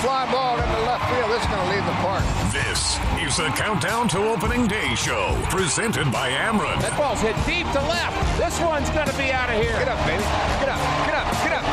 fly ball into left field. This is going to leave the park. This is the Countdown to Opening Day show, presented by Ameren. That ball's hit deep to left. This one's going to be out of here. Get up, baby. Get up. Get up. Get up.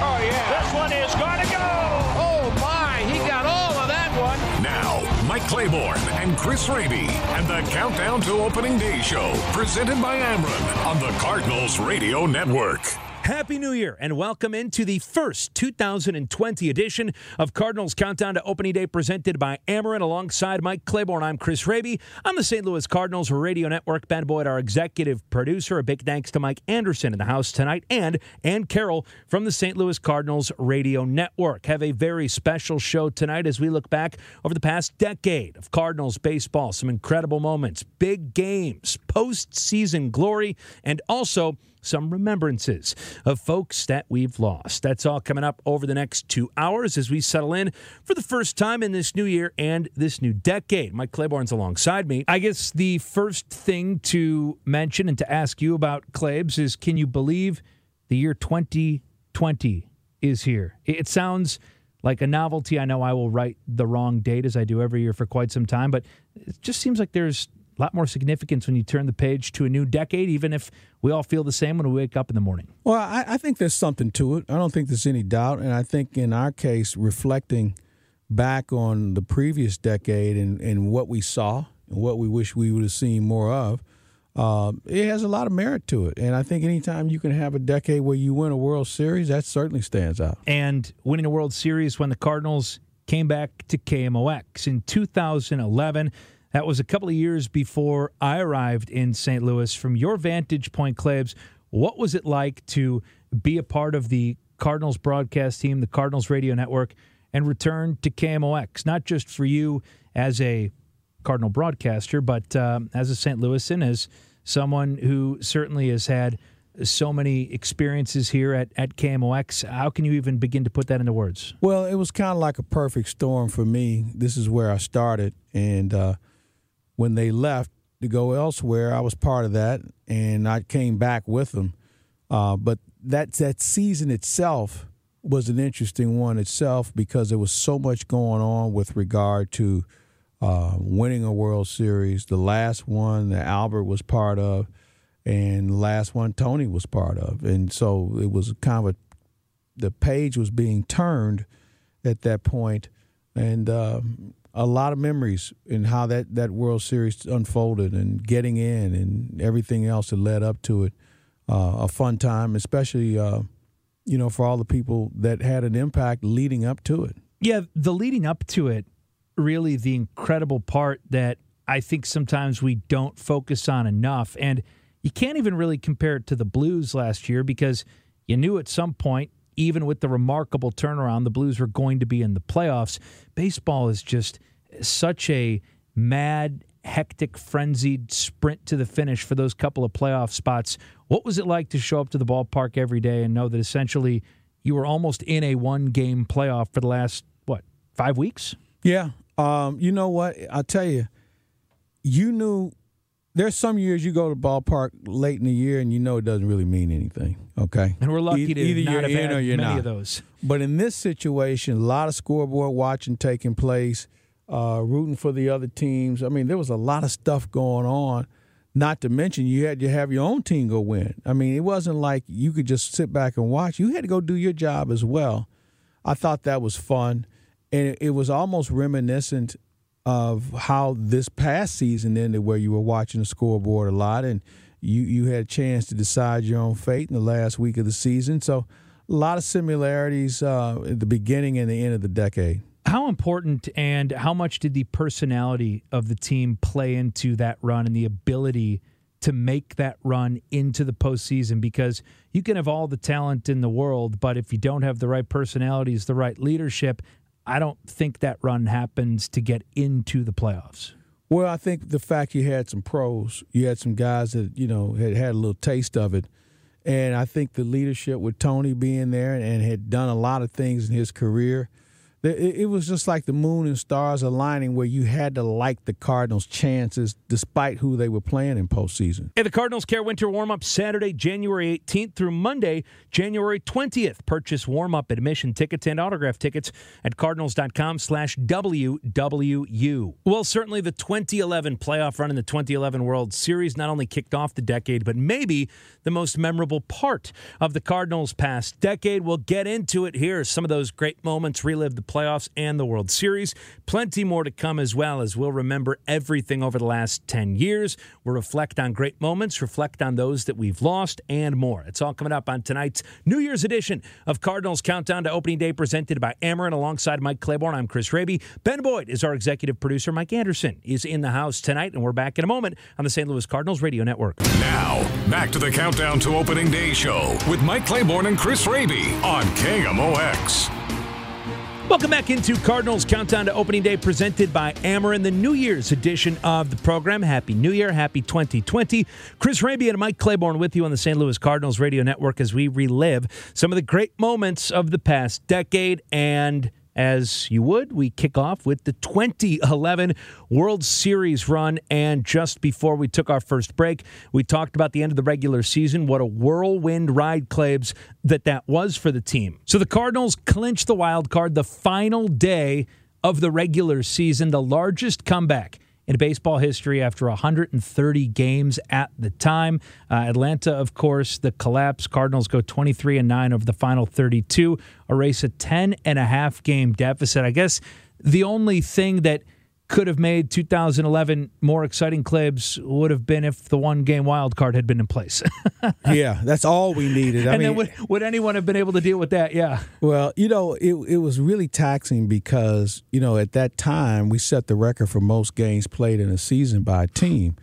Oh, yeah. This one is going to go. Oh, my. He got all of that one. Now, Mike Claiborne and Chris Raby and the Countdown to Opening Day show, presented by Ameren on the Cardinals Radio Network. Happy New Year and welcome into the first 2020 edition of Cardinals Countdown to Opening Day presented by Ameren alongside Mike Claiborne. I'm Chris Raby. I'm the St. Louis Cardinals Radio Network. Ben Boyd, our executive producer. A big thanks to Mike Anderson in the house tonight and Ann Carroll from the St. Louis Cardinals Radio Network. Have a very special show tonight as we look back over the past decade of Cardinals baseball. Some incredible moments, big games, postseason glory, and also some remembrances of folks that we've lost. That's all coming up over the next two hours as we settle in for the first time in this new year and this new decade. Mike Claiborne's alongside me. I guess the first thing to mention and to ask you about Claibs is can you believe the year 2020 is here? It sounds like a novelty. I know I will write the wrong date as I do every year for quite some time, but it just seems like there's a lot more significance when you turn the page to a new decade, even if we all feel the same when we wake up in the morning. Well, I, I, think there's something to it. I don't think there's any doubt. And I think in our case, reflecting back on the previous decade and, and what we saw and what we wish we would have seen more of, uh, it has a lot of merit to it. And I think anytime you can have a decade where you win a World Series, that certainly stands out. And winning a World Series when the Cardinals came back to KMOX in 2011 that was a couple of years before I arrived in St. Louis. From your vantage point, Claibs, what was it like to be a part of the Cardinals broadcast team, the Cardinals radio network, and return to KMOX? Not just for you as a Cardinal broadcaster, but um, as a St. Louisan, as someone who certainly has had so many experiences here at, at KMOX. How can you even begin to put that into words? Well, it was kind of like a perfect storm for me. This is where I started, and uh, when they left to go elsewhere, I was part of that, and I came back with them. Uh, but that that season itself was an interesting one itself because there was so much going on with regard to uh, winning a World Series. The last one that Albert was part of, and the last one Tony was part of, and so it was kind of a the page was being turned at that point, and um, a lot of memories in how that, that World Series unfolded and getting in and everything else that led up to it. Uh, a fun time, especially uh, you know for all the people that had an impact leading up to it. Yeah, the leading up to it, really the incredible part that I think sometimes we don't focus on enough, and you can't even really compare it to the Blues last year because you knew at some point even with the remarkable turnaround, the Blues were going to be in the playoffs. Baseball is just such a mad, hectic, frenzied sprint to the finish for those couple of playoff spots. What was it like to show up to the ballpark every day and know that essentially you were almost in a one game playoff for the last, what, five weeks? Yeah. Um, you know what? I'll tell you, you knew there's some years you go to the ballpark late in the year and you know it doesn't really mean anything. Okay, and we're lucky e- to either not you're have in had or you're many not. of those. But in this situation, a lot of scoreboard watching taking place, uh, rooting for the other teams. I mean, there was a lot of stuff going on. Not to mention, you had to have your own team go win. I mean, it wasn't like you could just sit back and watch. You had to go do your job as well. I thought that was fun, and it, it was almost reminiscent of how this past season ended, where you were watching the scoreboard a lot, and you you had a chance to decide your own fate in the last week of the season. So, a lot of similarities uh, at the beginning and the end of the decade. How important and how much did the personality of the team play into that run and the ability to make that run into the postseason? Because you can have all the talent in the world, but if you don't have the right personalities, the right leadership, I don't think that run happens to get into the playoffs. Well, I think the fact you had some pros, you had some guys that you know had had a little taste of it, and I think the leadership with Tony being there and had done a lot of things in his career it was just like the moon and stars aligning where you had to like the Cardinals' chances despite who they were playing in postseason. Hey, the Cardinals Care Winter Warm Up Saturday, January 18th through Monday, January 20th. Purchase warm up admission tickets and autograph tickets at cardinals.com slash WWU. Well, certainly the 2011 playoff run in the 2011 World Series not only kicked off the decade, but maybe the most memorable part of the Cardinals' past decade. We'll get into it here. Some of those great moments relive the playoffs and the World Series. Plenty more to come as well as we'll remember everything over the last 10 years. We'll reflect on great moments, reflect on those that we've lost, and more. It's all coming up on tonight's New Year's edition of Cardinals Countdown to Opening Day presented by Ameren alongside Mike Claiborne. I'm Chris Raby. Ben Boyd is our executive producer. Mike Anderson is in the house tonight, and we're back in a moment on the St. Louis Cardinals Radio Network. Now, back to the Countdown to Opening Day show with Mike Claiborne and Chris Raby on KMOX. Welcome back into Cardinals Countdown to Opening Day presented by Ameren, the New Year's edition of the program. Happy New Year, happy 2020. Chris Raby and Mike Claiborne with you on the St. Louis Cardinals Radio Network as we relive some of the great moments of the past decade and as you would, we kick off with the 2011 World Series run. And just before we took our first break, we talked about the end of the regular season. What a whirlwind ride, Claibs, that that was for the team. So the Cardinals clinched the wild card the final day of the regular season, the largest comeback in baseball history after 130 games at the time. Uh, Atlanta, of course, the collapse. Cardinals go 23 and 9 over the final 32, erase a 10 and a half game deficit. I guess the only thing that could have made 2011 more exciting Claibs would have been if the one game wild card had been in place. yeah, that's all we needed. I and mean, then would, would anyone have been able to deal with that? Yeah. Well, you know, it it was really taxing because you know at that time we set the record for most games played in a season by a team.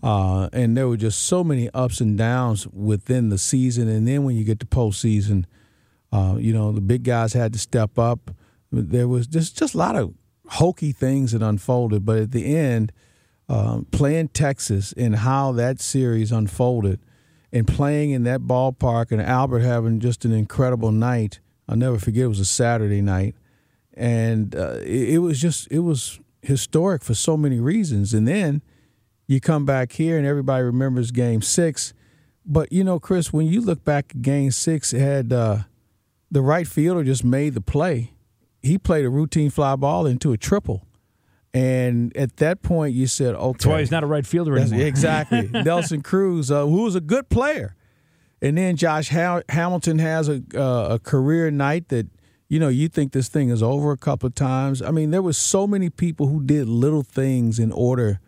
Uh, and there were just so many ups and downs within the season, and then when you get to postseason, uh, you know the big guys had to step up. There was just just a lot of hokey things that unfolded. But at the end, um, playing Texas and how that series unfolded, and playing in that ballpark, and Albert having just an incredible night. I'll never forget. It was a Saturday night, and uh, it, it was just it was historic for so many reasons. And then you come back here, and everybody remembers Game Six. But you know, Chris, when you look back at Game Six, it had uh, the right fielder just made the play he played a routine fly ball into a triple. And at that point, you said, okay. That's why he's not a right fielder anymore. Exactly. Nelson Cruz, uh, who was a good player. And then Josh ha- Hamilton has a, uh, a career night that, you know, you think this thing is over a couple of times. I mean, there was so many people who did little things in order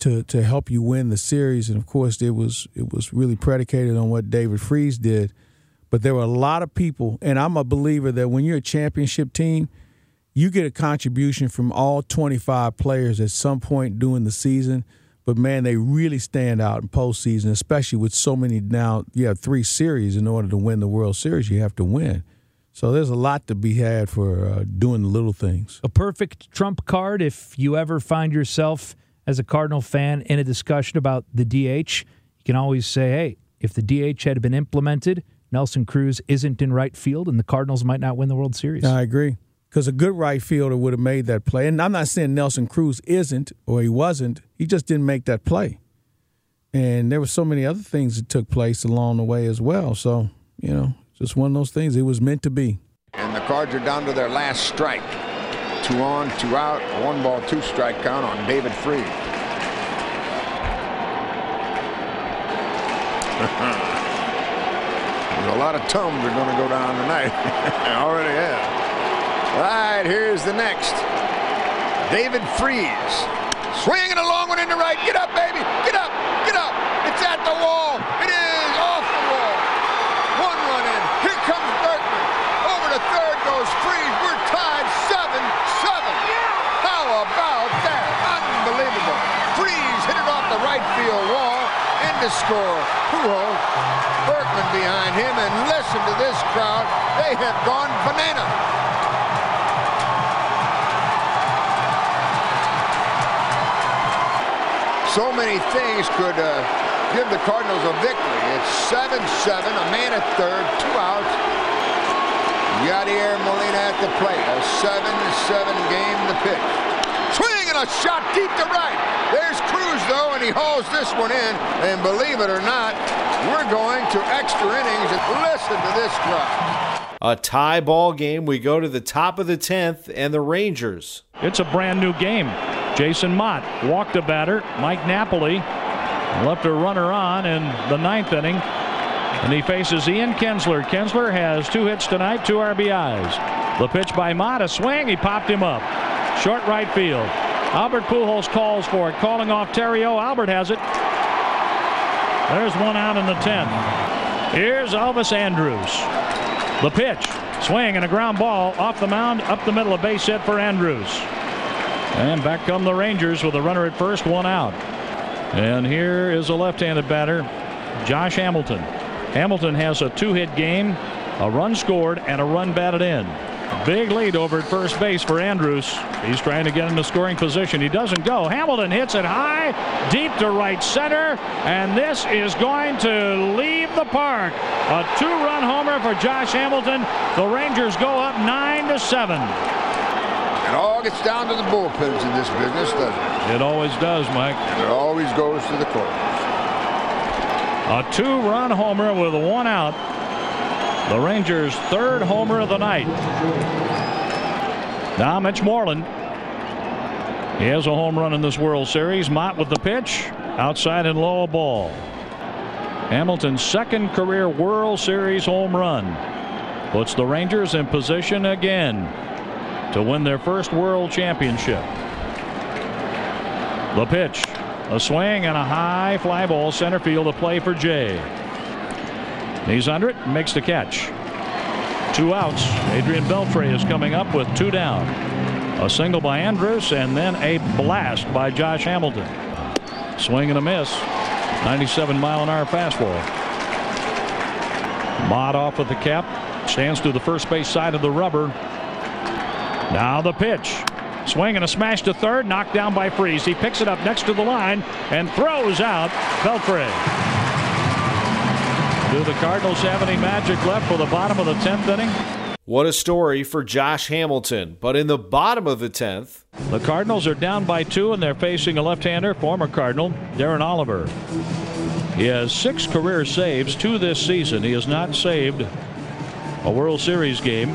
to to help you win the series. And of course, it was it was really predicated on what David Freese did but there were a lot of people, and I'm a believer that when you're a championship team, you get a contribution from all 25 players at some point during the season. But man, they really stand out in postseason, especially with so many now. You have three series in order to win the World Series. You have to win. So there's a lot to be had for uh, doing the little things. A perfect trump card if you ever find yourself as a Cardinal fan in a discussion about the DH. You can always say, hey, if the DH had been implemented, Nelson Cruz isn't in right field, and the Cardinals might not win the World Series. I agree. Because a good right fielder would have made that play. And I'm not saying Nelson Cruz isn't or he wasn't. He just didn't make that play. And there were so many other things that took place along the way as well. So, you know, just one of those things. It was meant to be. And the Cards are down to their last strike. Two on, two out, one ball, two strike count on David Freese. a lot of tums are going to go down tonight. Already have. All right, here's the next. David Freese. Swinging a long one into right. Get up, baby. Get up. Get up. It's at the wall. It is off the wall. One run in. Here comes Berkman. Over to third goes Freese. We're tied 7-7. How about that? Unbelievable. Freese hit it off the right field wall. End to score. Pujols Berkman behind him, and listen to this crowd. They have gone banana. So many things could uh, give the Cardinals a victory. It's 7-7, a man at third, two outs. Yadier Molina at the plate. A 7-7 game to pitch. Swing and a shot deep to right. There's Cruz, though, and he hauls this one in. And believe it or not, we're going to extra innings. And listen to this crowd. A tie ball game. We go to the top of the 10th, and the Rangers. It's a brand new game. Jason Motte walked a batter. Mike Napoli left a runner on in the ninth inning. And he faces Ian Kinsler. Kinsler has two hits tonight, two RBIs. The pitch by Motte, a swing, he popped him up. Short right field. Albert Pujols calls for it, calling off Theriot. Albert has it. There's one out in the 10th. Here's Elvis Andrus. The pitch, swing and a ground ball off the mound, up the middle of base hit for Andrus. And back come the Rangers with a runner at first, one out. And here is a left-handed batter, Josh Hamilton. Hamilton has a two-hit game, a run scored, and a run batted in. Big lead over at first base for Andrus. He's trying to get into scoring position. He doesn't go. Hamilton hits it high, deep to right center, and this is going to leave the park. A two-run homer for Josh Hamilton. The Rangers go up nine to seven. It all gets down to the bullpens in this business, doesn't it? It always does, Mike. And it always goes to the close. A two-run homer with one out. The Rangers' third homer of the night. Now Mitch Moreland. He has a home run in this World Series. Motte with the pitch. Outside and low ball. Hamilton's second career World Series home run. Puts the Rangers in position again to win their first World Championship. The pitch. A swing and a high fly ball center field to play for Jay. He's under it, makes the catch. Two outs. Adrian Beltre is coming up with two down. A single by Andrus and then a blast by Josh Hamilton. Swing and a miss. 97 mile an hour fastball. Motte off with the cap. Stands to the first base side of the rubber. Now the pitch. Swing and a smash to third, knocked down by Freese. He picks it up next to the line and throws out Beltre. Do the Cardinals have any magic left for the bottom of the 10th inning? What a story for Josh Hamilton. But in the bottom of the 10th, The Cardinals are down by two, and they're facing a left-hander, former Cardinal, Darren Oliver. He has six career saves, two this season. He has not saved a World Series game.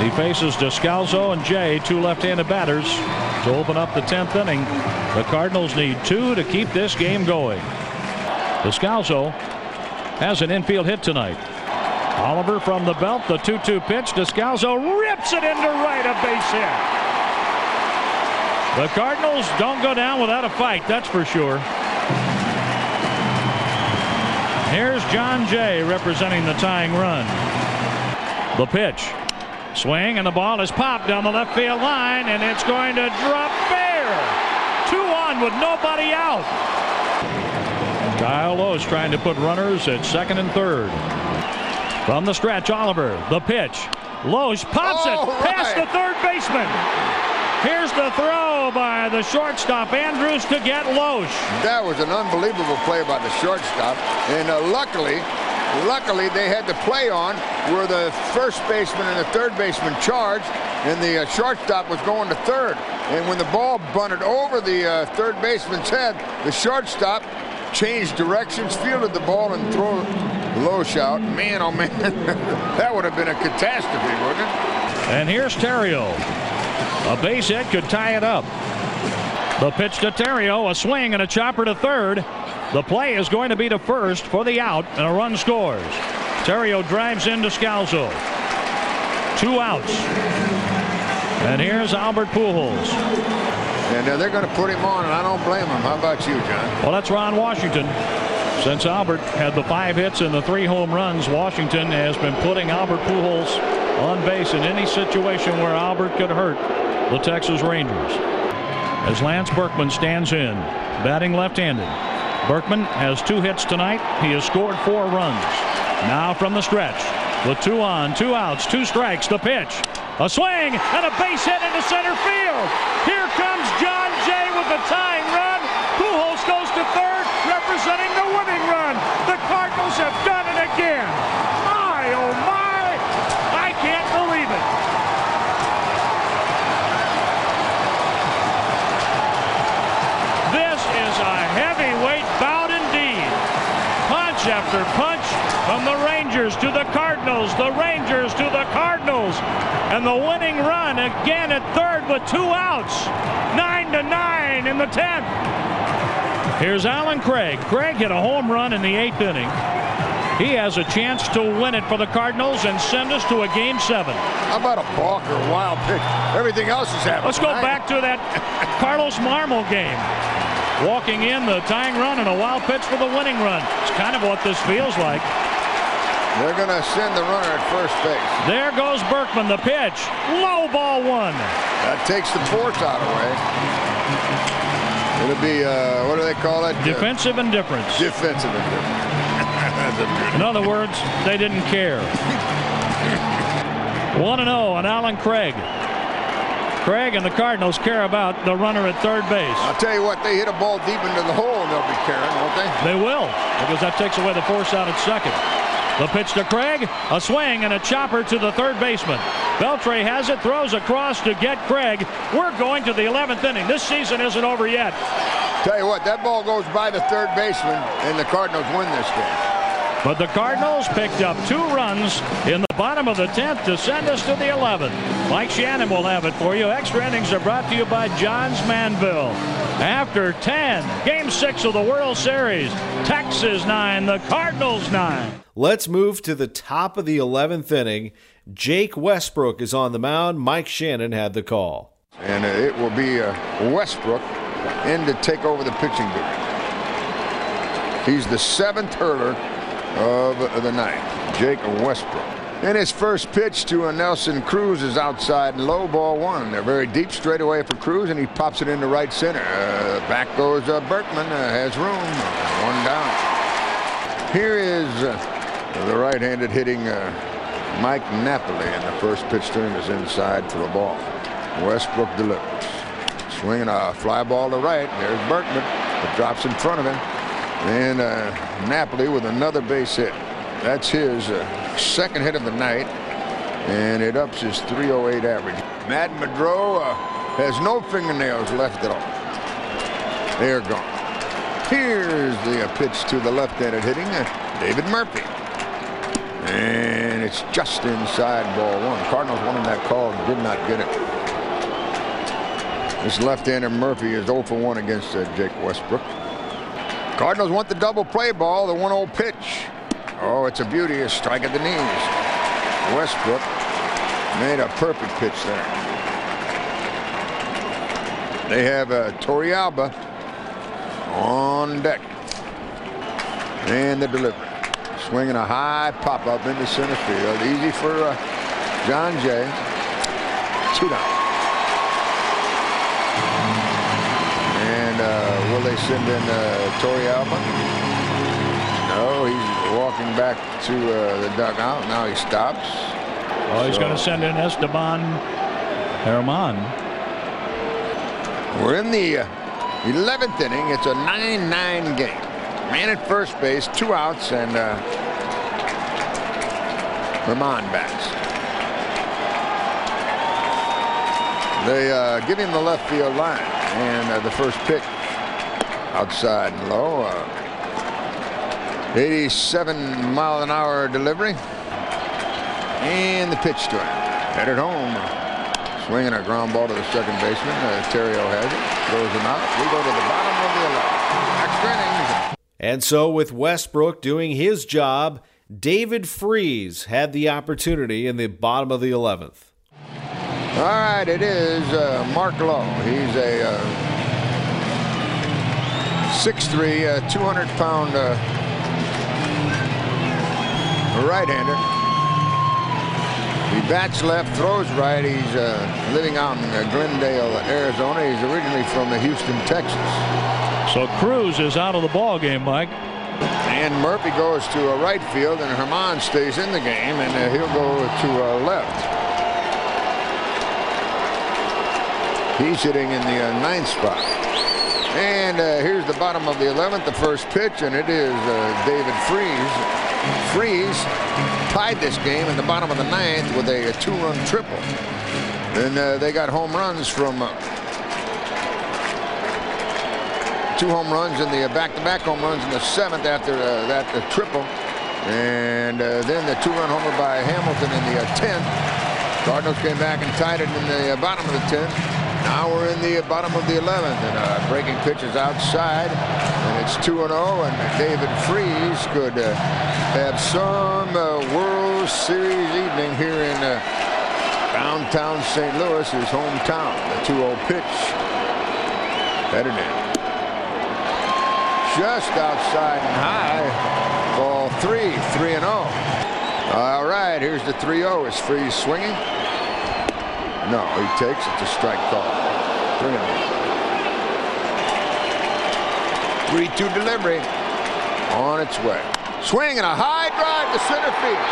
He faces Descalso and Jay, two left-handed batters, to open up the 10th inning. The Cardinals need two to keep this game going. Descalso has an infield hit tonight. Oliver from the belt, the 2-2 pitch. Descalso rips it into right, a base hit. The Cardinals don't go down without a fight, that's for sure. Here's Jon Jay representing the tying run. The pitch. Swing and the ball is popped down the left field line and it's going to drop fair. Two on with nobody out. Kyle Lohse's trying to put runners at second and third. From the stretch, Oliver, the pitch. Lohse pops it past the third baseman. Here's the throw by the shortstop, Andrus, to get Lohse. That was an unbelievable play by the shortstop. And uh, luckily, luckily they had the play on where the first baseman and the third baseman charged, and the uh, shortstop was going to third. And when the ball bunted over the uh, third baseman's head, the shortstop changed directions, fielded the ball, and threw Lohse out. Man, oh man, that would have been a catastrophe, wouldn't it? And here's Theriot. A base hit could tie it up. The pitch to Theriot, a swing and a chopper to third. The play is going to be to first for the out, and a run scores. Theriot drives in Descalso. Two outs. And here's Albert Pujols. And uh, they're going to put him on, and I don't blame him. How about you, John? Well, that's Ron Washington. Since Albert had the five hits and the three home runs, Washington has been putting Albert Pujols on base in any situation where Albert could hurt the Texas Rangers. As Lance Berkman stands in, batting left-handed. Berkman has two hits tonight. He has scored four runs. Now from the stretch. With two on, two outs, two strikes, the pitch. A swing and a base hit into center field. Here comes Jon Jay with the tying run. Pujols goes to third, representing the winning run. The Cardinals Rangers to the Cardinals. The Rangers to the Cardinals. And the winning run again at third with two outs. Nine to nine in the 10th. Here's Allen Craig. Craig hit a home run in the eighth inning. He has a chance to win it for the Cardinals and send us to a game seven. How about a balk or a wild pitch? Everything else is happening. Let's go back to that Carlos Marmol game. Walking in the tying run and a wild pitch for the winning run. It's kind of what this feels like. They're going to send the runner at first base. There goes Berkman, the pitch. Low ball one. That takes the force out away. It'll be, uh, what do they call it? Uh, Defensive indifference. defensive indifference. That's a good In other words, they didn't care. 1 0 on Allen Craig. Craig and the Cardinals care about the runner at third base. I'll tell you what, they hit a ball deep into the hole and they'll be caring, won't they? They will, because that takes away the force out at second. The pitch to Craig, a swing and a chopper to the third baseman. Beltre has it, throws across to get Craig. We're going to the 11th inning. This season isn't over yet. Tell you what, that ball goes by the third baseman and the Cardinals win this game. But the Cardinals picked up two runs in the bottom of the 10th to send us to the 11th. Mike Shannon will have it for you. Extra innings are brought to you by Johns Manville. After 10, Game 6 of the World Series, Texas 9, the Cardinals 9. Let's move to the top of the 11th inning. Jake Westbrook is on the mound. Mike Shannon had the call. And uh, it will be uh, Westbrook in to take over the pitching duty. He's the seventh hurler of the night, Jake Westbrook. And his first pitch to Nelson Cruz is outside and low ball one. They're very deep straight away for Cruz, and he pops it into right center. Uh, back goes uh, Berkman, uh, has room, one down. Here is uh, the right-handed hitting uh, Mike Napoli, and the first pitch to him is inside for a ball. Westbrook delivers. Swinging a fly ball to right. There's Berkman. It drops in front of him. And uh, Napoli with another base hit. That's his uh, second hit of the night. And it ups his 308 average. Matt Madro uh, has no fingernails left at all. They're gone. Here's the uh, pitch to the left-handed hitting uh, David Murphy. And it's just inside ball one. Cardinals wanted that call, and did not get it. This left-hander Murphy is 0 for 1 against uh, Jake Westbrook. Cardinals want the double play ball, the 1-0 pitch. Oh, it's a beauty, a strike at the knees. Westbrook made a perfect pitch there. They have uh, Torrealba on deck. And the delivery. Swinging a high pop up into center field. Easy for uh, Jon Jay. Two down. And uh, will they send in uh, Torrealba? No, he's walking back to uh, the dugout. Now he stops. Oh, he's going to send in Esteban German. We're in the uh, 11th inning. It's a 9-9 game. Man at first base, two outs, and uh, German bats. They uh, give him the left field line, and uh, the first pitch outside and low. Uh, 87 mile an hour delivery, and the pitch to him. Headed home. Swinging a ground ball to the second baseman. Uh, Theriot has it. Throws him out. We go to the bottom of the 11th. Extra innings. And so, with Westbrook doing his job, David Freese had the opportunity in the bottom of the 11th. All right, it is uh, Mark Lowe. He's a uh, 6'3", uh, 200 pound uh, right-hander. He bats left, throws right. He's uh, living out in uh, Glendale, Arizona. He's originally from uh, Houston, Texas. So Cruz is out of the ball game, Mike. And Murphy goes to a right field, and German stays in the game, and uh, he'll go to uh, left. He's hitting in the uh, ninth spot. And uh, here's the bottom of the 11th, the first pitch, and it is uh, David Freese. Freese tied this game in the bottom of the ninth with a, a two-run triple. Then uh, they got home runs from uh, two home runs in the uh, back-to-back home runs in the seventh after that triple. And then the two-run homer by Hamilton in the 10th. Cardinals came back and tied it in the bottom of the 10th. Now we're in the bottom of the 11th, and uh, breaking pitches outside, and it's 2 0. And David Freese could uh, have some uh, World Series evening here in uh, downtown St. Louis, his hometown. The 2 0 pitch headed in. Just outside and high. Ball three, 3 and 0. All right, here's the 3 0. Is Freese swinging? No, he takes it to strike call. 3 0. 3 2 delivery on its way. Swing and a high drive to center field.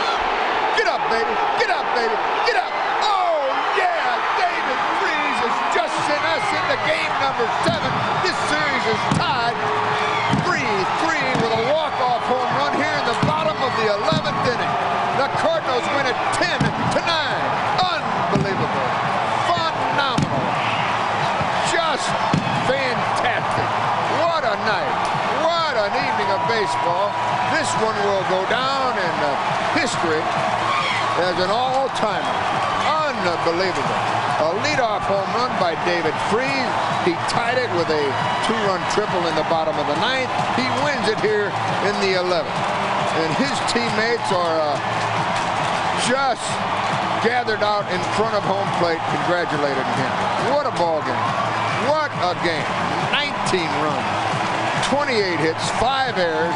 Get up, baby. Get up, baby. Get up. Oh, yeah. David Freese has just sent us into game number seven. This series is tied 3 3 with a walk-off home run here in the bottom of the 11th inning. The Cardinals win it 10 to baseball. This one will go down in uh, history as an all-timer. Unbelievable. A leadoff home run by David Freese. He tied it with a two-run triple in the bottom of the ninth. He wins it here in the 11th. And his teammates are uh, just gathered out in front of home plate congratulating him. What a ball game. What a game. 19 runs, 28 hits, 5 errors,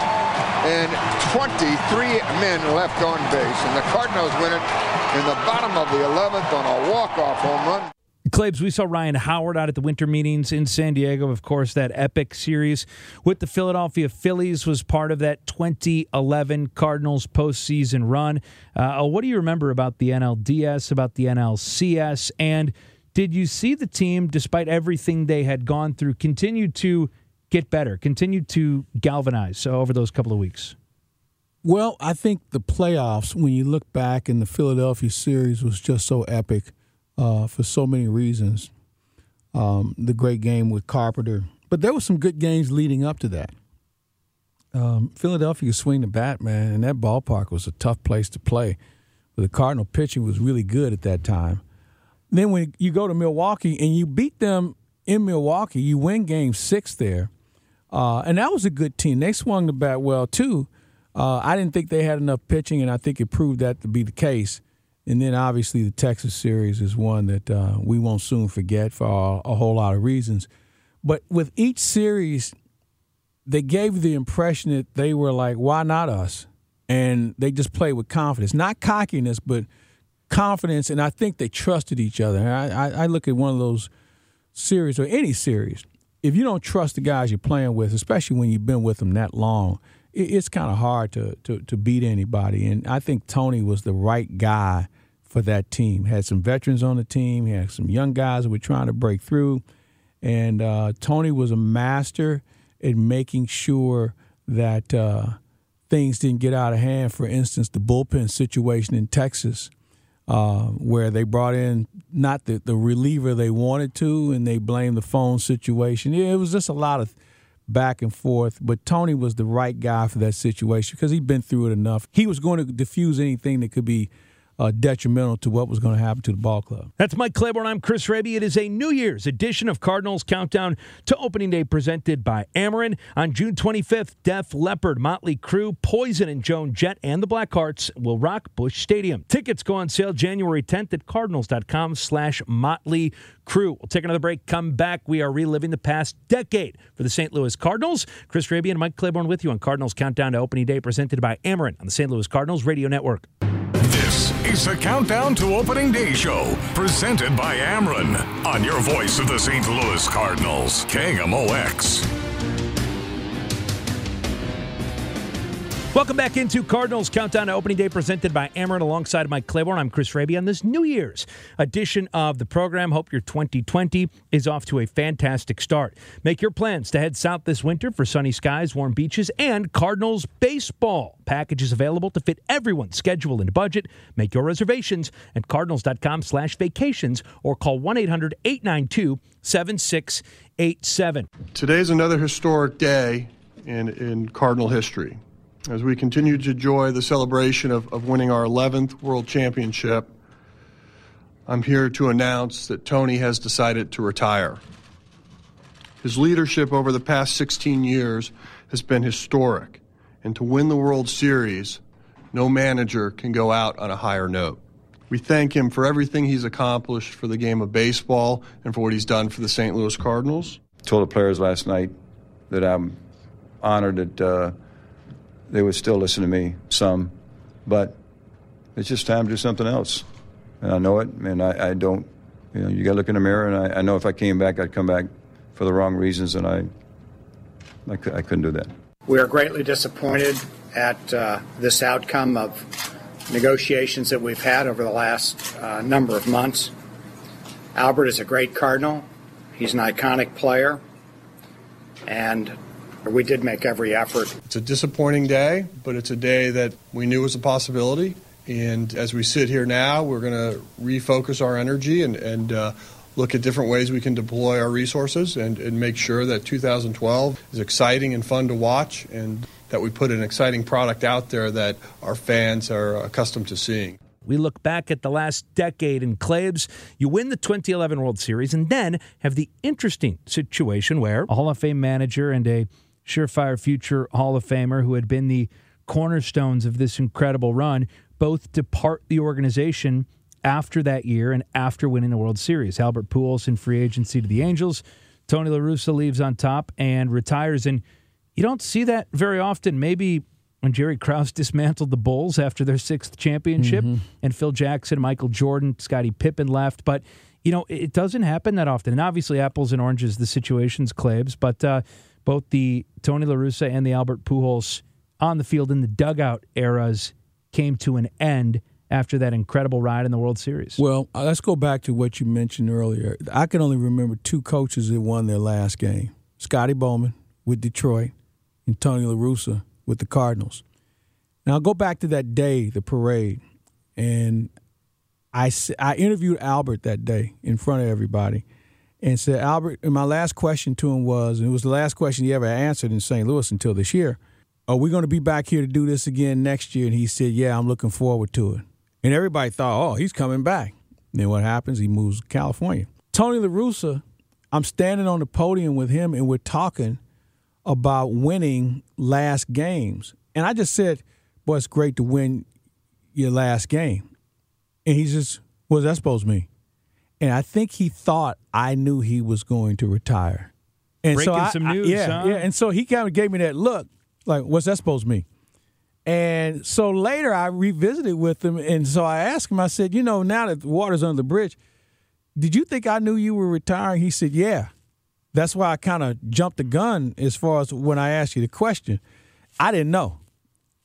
and 23 men left on base. And the Cardinals win it in the bottom of the 11th on a walk-off home run. Claibs, we saw Ryan Howard out at the winter meetings in San Diego. Of course, that epic series with the Philadelphia Phillies was part of that 2011 Cardinals postseason run. Uh, what do you remember about the NLDS, about the NLCS, and did you see the team, despite everything they had gone through, continue to get better, continue to galvanize over those couple of weeks? Well, I think the playoffs, when you look back in the Philadelphia series, was just so epic uh, for so many reasons. Um, the great game with Carpenter, but there were some good games leading up to that. Um, Philadelphia swing the bat, man, and that ballpark was a tough place to play. The Cardinal pitching was really good at that time. Then when you go to Milwaukee and you beat them in Milwaukee, you win Game Six there, uh, and that was a good team. They swung the bat well too. Uh, I didn't think they had enough pitching, and I think it proved that to be the case. And then obviously the Texas series is one that uh, we won't soon forget for a, a, whole lot of reasons. But with each series, they gave the impression that they were like, why not us? And they just played with confidence, not cockiness, but confidence. And I think they trusted each other. I, I, I look at one of those series or any series. If you don't trust the guys you're playing with, especially when you've been with them that long, it's kind of hard to, to, to beat anybody. And I think Tony was the right guy for that team. Had some veterans on the team. He had some young guys that were trying to break through. And uh, Tony was a master at making sure that uh, things didn't get out of hand. For instance, the bullpen situation in Texas, uh, where they brought in not the, the reliever they wanted to, and they blamed the phone situation. It was just a lot of back and forth. But Tony was the right guy for that situation because he'd been through it enough. He was going to diffuse anything that could be uh, detrimental to what was going to happen to the ball club. That's Mike Claiborne. I'm Chris Raby. It is a New Year's edition of Cardinals Countdown to Opening Day presented by Ameren. On June 25th, Def Leppard, Motley Crue, Poison, and Joan Jett and the Blackhearts will rock Busch Stadium. Tickets go on sale January 10th at cardinals.com slash Motley Crue. We'll take another break, come back. We are reliving the past decade for the St. Louis Cardinals. Chris Raby and Mike Claiborne with you on Cardinals Countdown to Opening Day presented by Ameren on the St. Louis Cardinals Radio Network. Is the Countdown to Opening Day show, presented by Ameren, on your voice of the St. Louis Cardinals, KMOX. Welcome back into Cardinals Countdown to Opening Day presented by Ameren alongside Mike Claiborne. I'm Chris Raby on this New Year's edition of the program. Hope your 2020 is off to a fantastic start. Make your plans to head south this winter for sunny skies, warm beaches, and Cardinals baseball. Packages available to fit everyone's schedule and budget. Make your reservations at cardinals.com slash vacations or call 1-800-892-7687. Today's another historic day in, in Cardinal history. As we continue to enjoy the celebration of, of winning our 11th World Championship, I'm here to announce that Tony has decided to retire. His leadership over the past 16 years has been historic, and to win the World Series, no manager can go out on a higher note. We thank him for everything he's accomplished for the game of baseball and for what he's done for the St. Louis Cardinals. I told the players last night that I'm honored that uh, they would still listen to me some, but it's just time to do something else. And I know it, and I, I don't, you know, you got to look in the mirror, and I, I, know if I came back, I'd come back for the wrong reasons, and I, I, I couldn't do that. We are greatly disappointed at uh, this outcome of negotiations that we've had over the last uh, number of months. Albert is a great Cardinal. He's an iconic player. And we did make every effort. It's a disappointing day, but it's a day that we knew was a possibility. And as we sit here now, we're going to refocus our energy and, and uh, look at different ways we can deploy our resources and, and make sure that 2012 is exciting and fun to watch and that we put an exciting product out there that our fans are accustomed to seeing. We look back at the last decade in Claibs. You win the 2011 World Series and then have the interesting situation where a Hall of Fame manager and a surefire future Hall of Famer who had been the cornerstones of this incredible run, both depart the organization after that year and after winning the World Series. Albert Pujols in free agency to the Angels. Tony La Russa leaves on top and retires. And you don't see that very often. Maybe when Jerry Krause dismantled the Bulls after their sixth championship mm-hmm. and Phil Jackson, Michael Jordan, Scottie Pippen left. But, you know, it doesn't happen that often. And obviously, apples and oranges, the situation's Claibs. But, uh, both the Tony La Russa and the Albert Pujols on the field in the dugout eras came to an end after that incredible ride in the World Series. Well, uh, let's go back to what you mentioned earlier. I can only remember two coaches that won their last game Scotty Bowman with Detroit and Tony La Russa with the Cardinals. Now, I'll go back to that day, the parade, and I, I interviewed Albert that day in front of everybody and said, Albert, and my last question to him was, and it was the last question he ever answered in St. Louis until this year, are we going to be back here to do this again next year? And he said, yeah, I'm looking forward to it. And everybody thought, oh, he's coming back. And then what happens? He moves to California. Tony La Russa, I'm standing on the podium with him and we're talking about winning last games. And I just said, boy, it's great to win your last game. And he just, what does that supposed to mean? And I think he thought I knew he was going to retire. And Breaking so I, some news, I, yeah, huh? yeah. And so he kind of gave me that look, like, what's that supposed to mean? And so later I revisited with him, and so I asked him. I said, you know, now that the water's under the bridge, did you think I knew you were retiring? He said, yeah. That's why I kind of jumped the gun as far as when I asked you the question. I didn't know.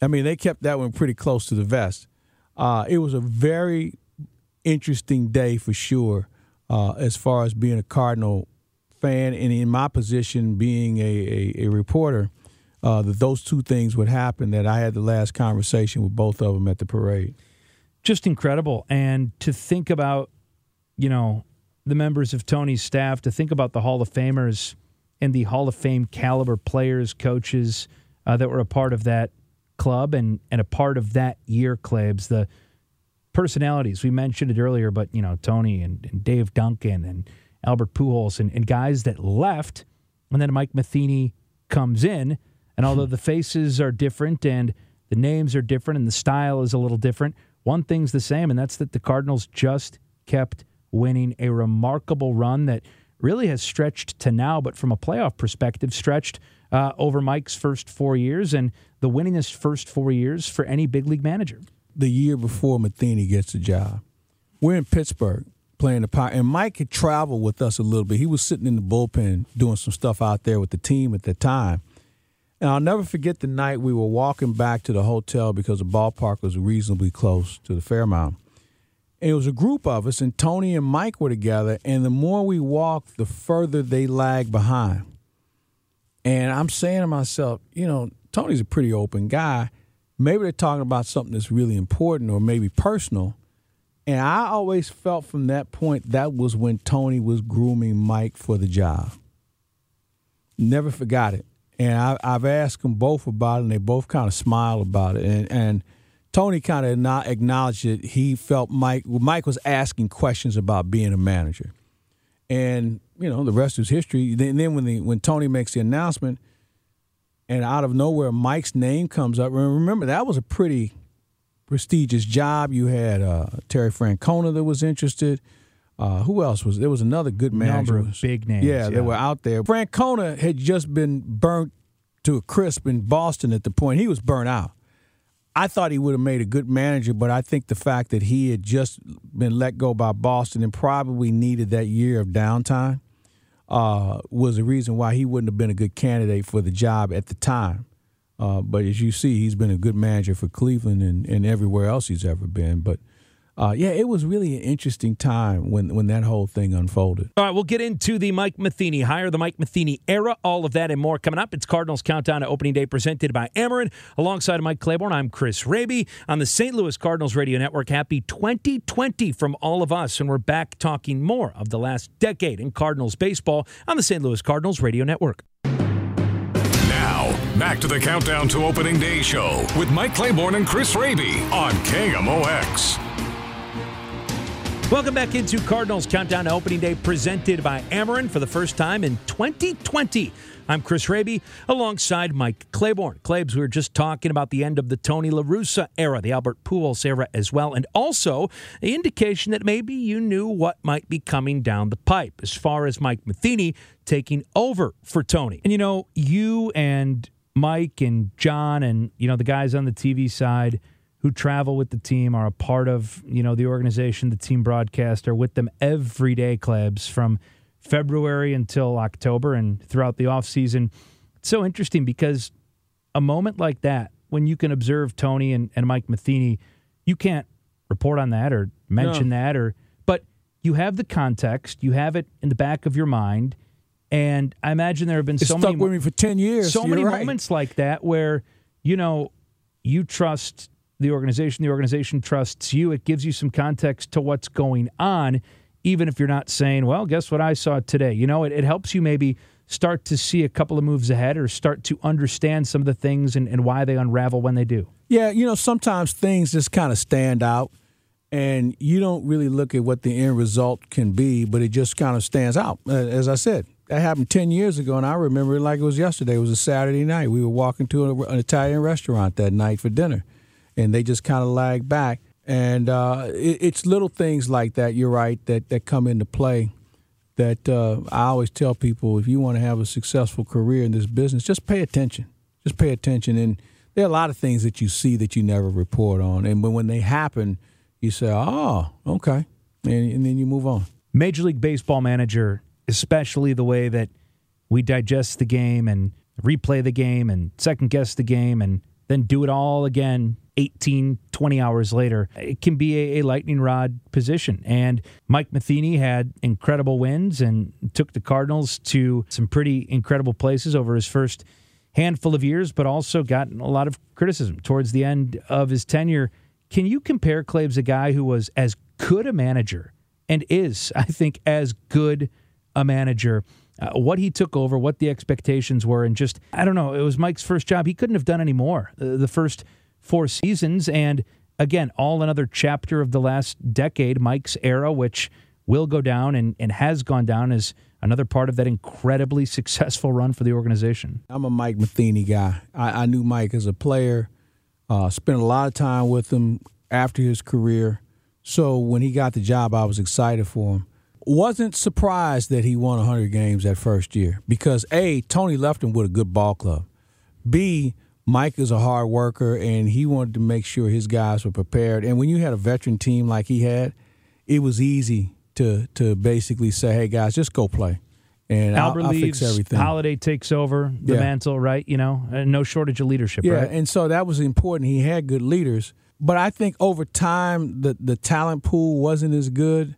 I mean, they kept that one pretty close to the vest. Uh, it was a very interesting day for sure uh, as far as being a Cardinal fan and in my position being a, a, a reporter. Uh, that those two things would happen. That I had the last conversation with both of them at the parade. Just incredible, and to think about, you know, the members of Tony's staff, to think about the Hall of Famers and the Hall of Fame caliber players, coaches uh, that were a part of that club and and a part of that year, Claibs. The personalities. We mentioned it earlier, but you know Tony and, and Dave Duncan and Albert Pujols and, and, guys that left, and then Mike Matheny comes in. And although the faces are different and the names are different and the style is a little different, one thing's the same, and that's that the Cardinals just kept winning a remarkable run that really has stretched to now, but from a playoff perspective, stretched uh, over Mike's first four years and the winningest first four years for any big league manager the year before Matheny gets the job. We're in Pittsburgh playing the power, and Mike had traveled with us a little bit. He was sitting in the bullpen doing some stuff out there with the team at the time. And I'll never forget the night we were walking back to the hotel because the ballpark was reasonably close to the Fairmont. And it was a group of us, and Tony and Mike were together. And the more we walked, the further they lagged behind. And I'm saying to myself, you know, Tony's a pretty open guy maybe they're talking about something that's really important or maybe personal. And I always felt from that point that was when Tony was grooming Mike for the job. Never forgot it. And I, I've asked them both about it, and they both kind of smile about it. And, and Tony kind of not acknowledged that he felt Mike Mike was asking questions about being a manager, and you know the rest is history. Then, then when the when Tony makes the announcement, and out of nowhere Mike's name comes up. Remember that was a pretty prestigious job. You had uh, Terry Francona that was interested. Uh, who else was there? Was another good manager. Number of big names. Yeah, they were out there. Francona had just been burnt to a crisp in Boston at the point he was burnt out. I thought he would have made a good manager, but I think the fact that he had just been let go by Boston and probably needed that year of downtime uh, was the reason why he wouldn't have been a good candidate for the job at the time. Uh, but as you see, he's been a good manager for Cleveland and, and everywhere else he's ever been. But uh, yeah, it was really an interesting time when when that whole thing unfolded. All right, we'll get into the Mike Matheny hire, the Mike Matheny era, all of that and more coming up. It's Cardinals Countdown to Opening Day presented by Ameren. Alongside Mike Claiborne, I'm Chris Raby on the St. Louis Cardinals Radio Network. Happy 2020 from all of us, and we're back talking more of the last decade in Cardinals baseball on the St. Louis Cardinals Radio Network. Now, back to the Countdown to Opening Day show with Mike Claiborne and Chris Raby on KMOX. Welcome back into Cardinals Countdown to Opening Day presented by Ameren for the first time in 2020. I'm Chris Raby alongside Mike Claiborne. Claibs, we were just talking about the end of the Tony La Russa era, the Albert Pujols era as well, and also the indication that maybe you knew what might be coming down the pipe as far as Mike Matheny taking over for Tony. And you know, you and Mike and John and you know the guys on the TV side – who travel with the team are a part of you know the organization, the team broadcast are with them every day, Claibs, from February until October and throughout the off season. It's so interesting because a moment like that, when you can observe Tony and, and Mike Matheny, you can't report on that or mention no. that or but you have the context, you have it in the back of your mind. And I imagine there have been it's so stuck many with me for ten years. So You're many right. moments like that where, you know, you trust the organization, the organization trusts you. It gives you some context to what's going on, even if you're not saying, well, guess what I saw today. You know, it, it helps you maybe start to see a couple of moves ahead or start to understand some of the things and, and why they unravel when they do. Yeah, you know, sometimes things just kind of stand out and you don't really look at what the end result can be, but it just kind of stands out. Uh, as I said, that happened 10 years ago, and I remember it like it was yesterday. It was a Saturday night. We were walking to an Italian restaurant that night for dinner and they just kind of lag back. And uh, it, it's little things like that. You're right that that come into play. That uh, I always tell people, if you want to have a successful career in this business, just pay attention. Just pay attention. And there are a lot of things that you see that you never report on, and when, when they happen, you say, "Oh, okay," and, and then you move on. Major League Baseball manager, especially the way that we digest the game and replay the game and second guess the game and then do it all again 18, 20 hours later. It can be a, a, lightning rod position. And Mike Matheny had incredible wins and took the Cardinals to some pretty incredible places over his first handful of years, but also got a lot of criticism towards the end of his tenure. Can you compare Claibs, a guy who was as good a manager and is, I think, as good a manager? Uh, what he took over, what the expectations were, and just, I don't know, it was Mike's first job. He couldn't have done any more. Uh, the first four seasons. And again, all another chapter of the last decade, Mike's era, which will go down and, and has gone down as another part of that incredibly successful run for the organization. I'm a Mike Matheny guy. I, I knew Mike as a player, uh, spent a lot of time with him after his career. So when he got the job, I was excited for him. Wasn't surprised that he won 100 games that first year because A, Tony left him with a good ball club. B, Mike is a hard worker, and he wanted to make sure his guys were prepared. And when you had a veteran team like he had, it was easy to to basically say, "Hey guys, just go play." And Albert I'll, I'll fix everything. Holliday takes over the Yeah. mantle, right? You know, and no shortage of leadership, Yeah, right? and so that was important. He had good leaders, but I think over time the the talent pool wasn't as good.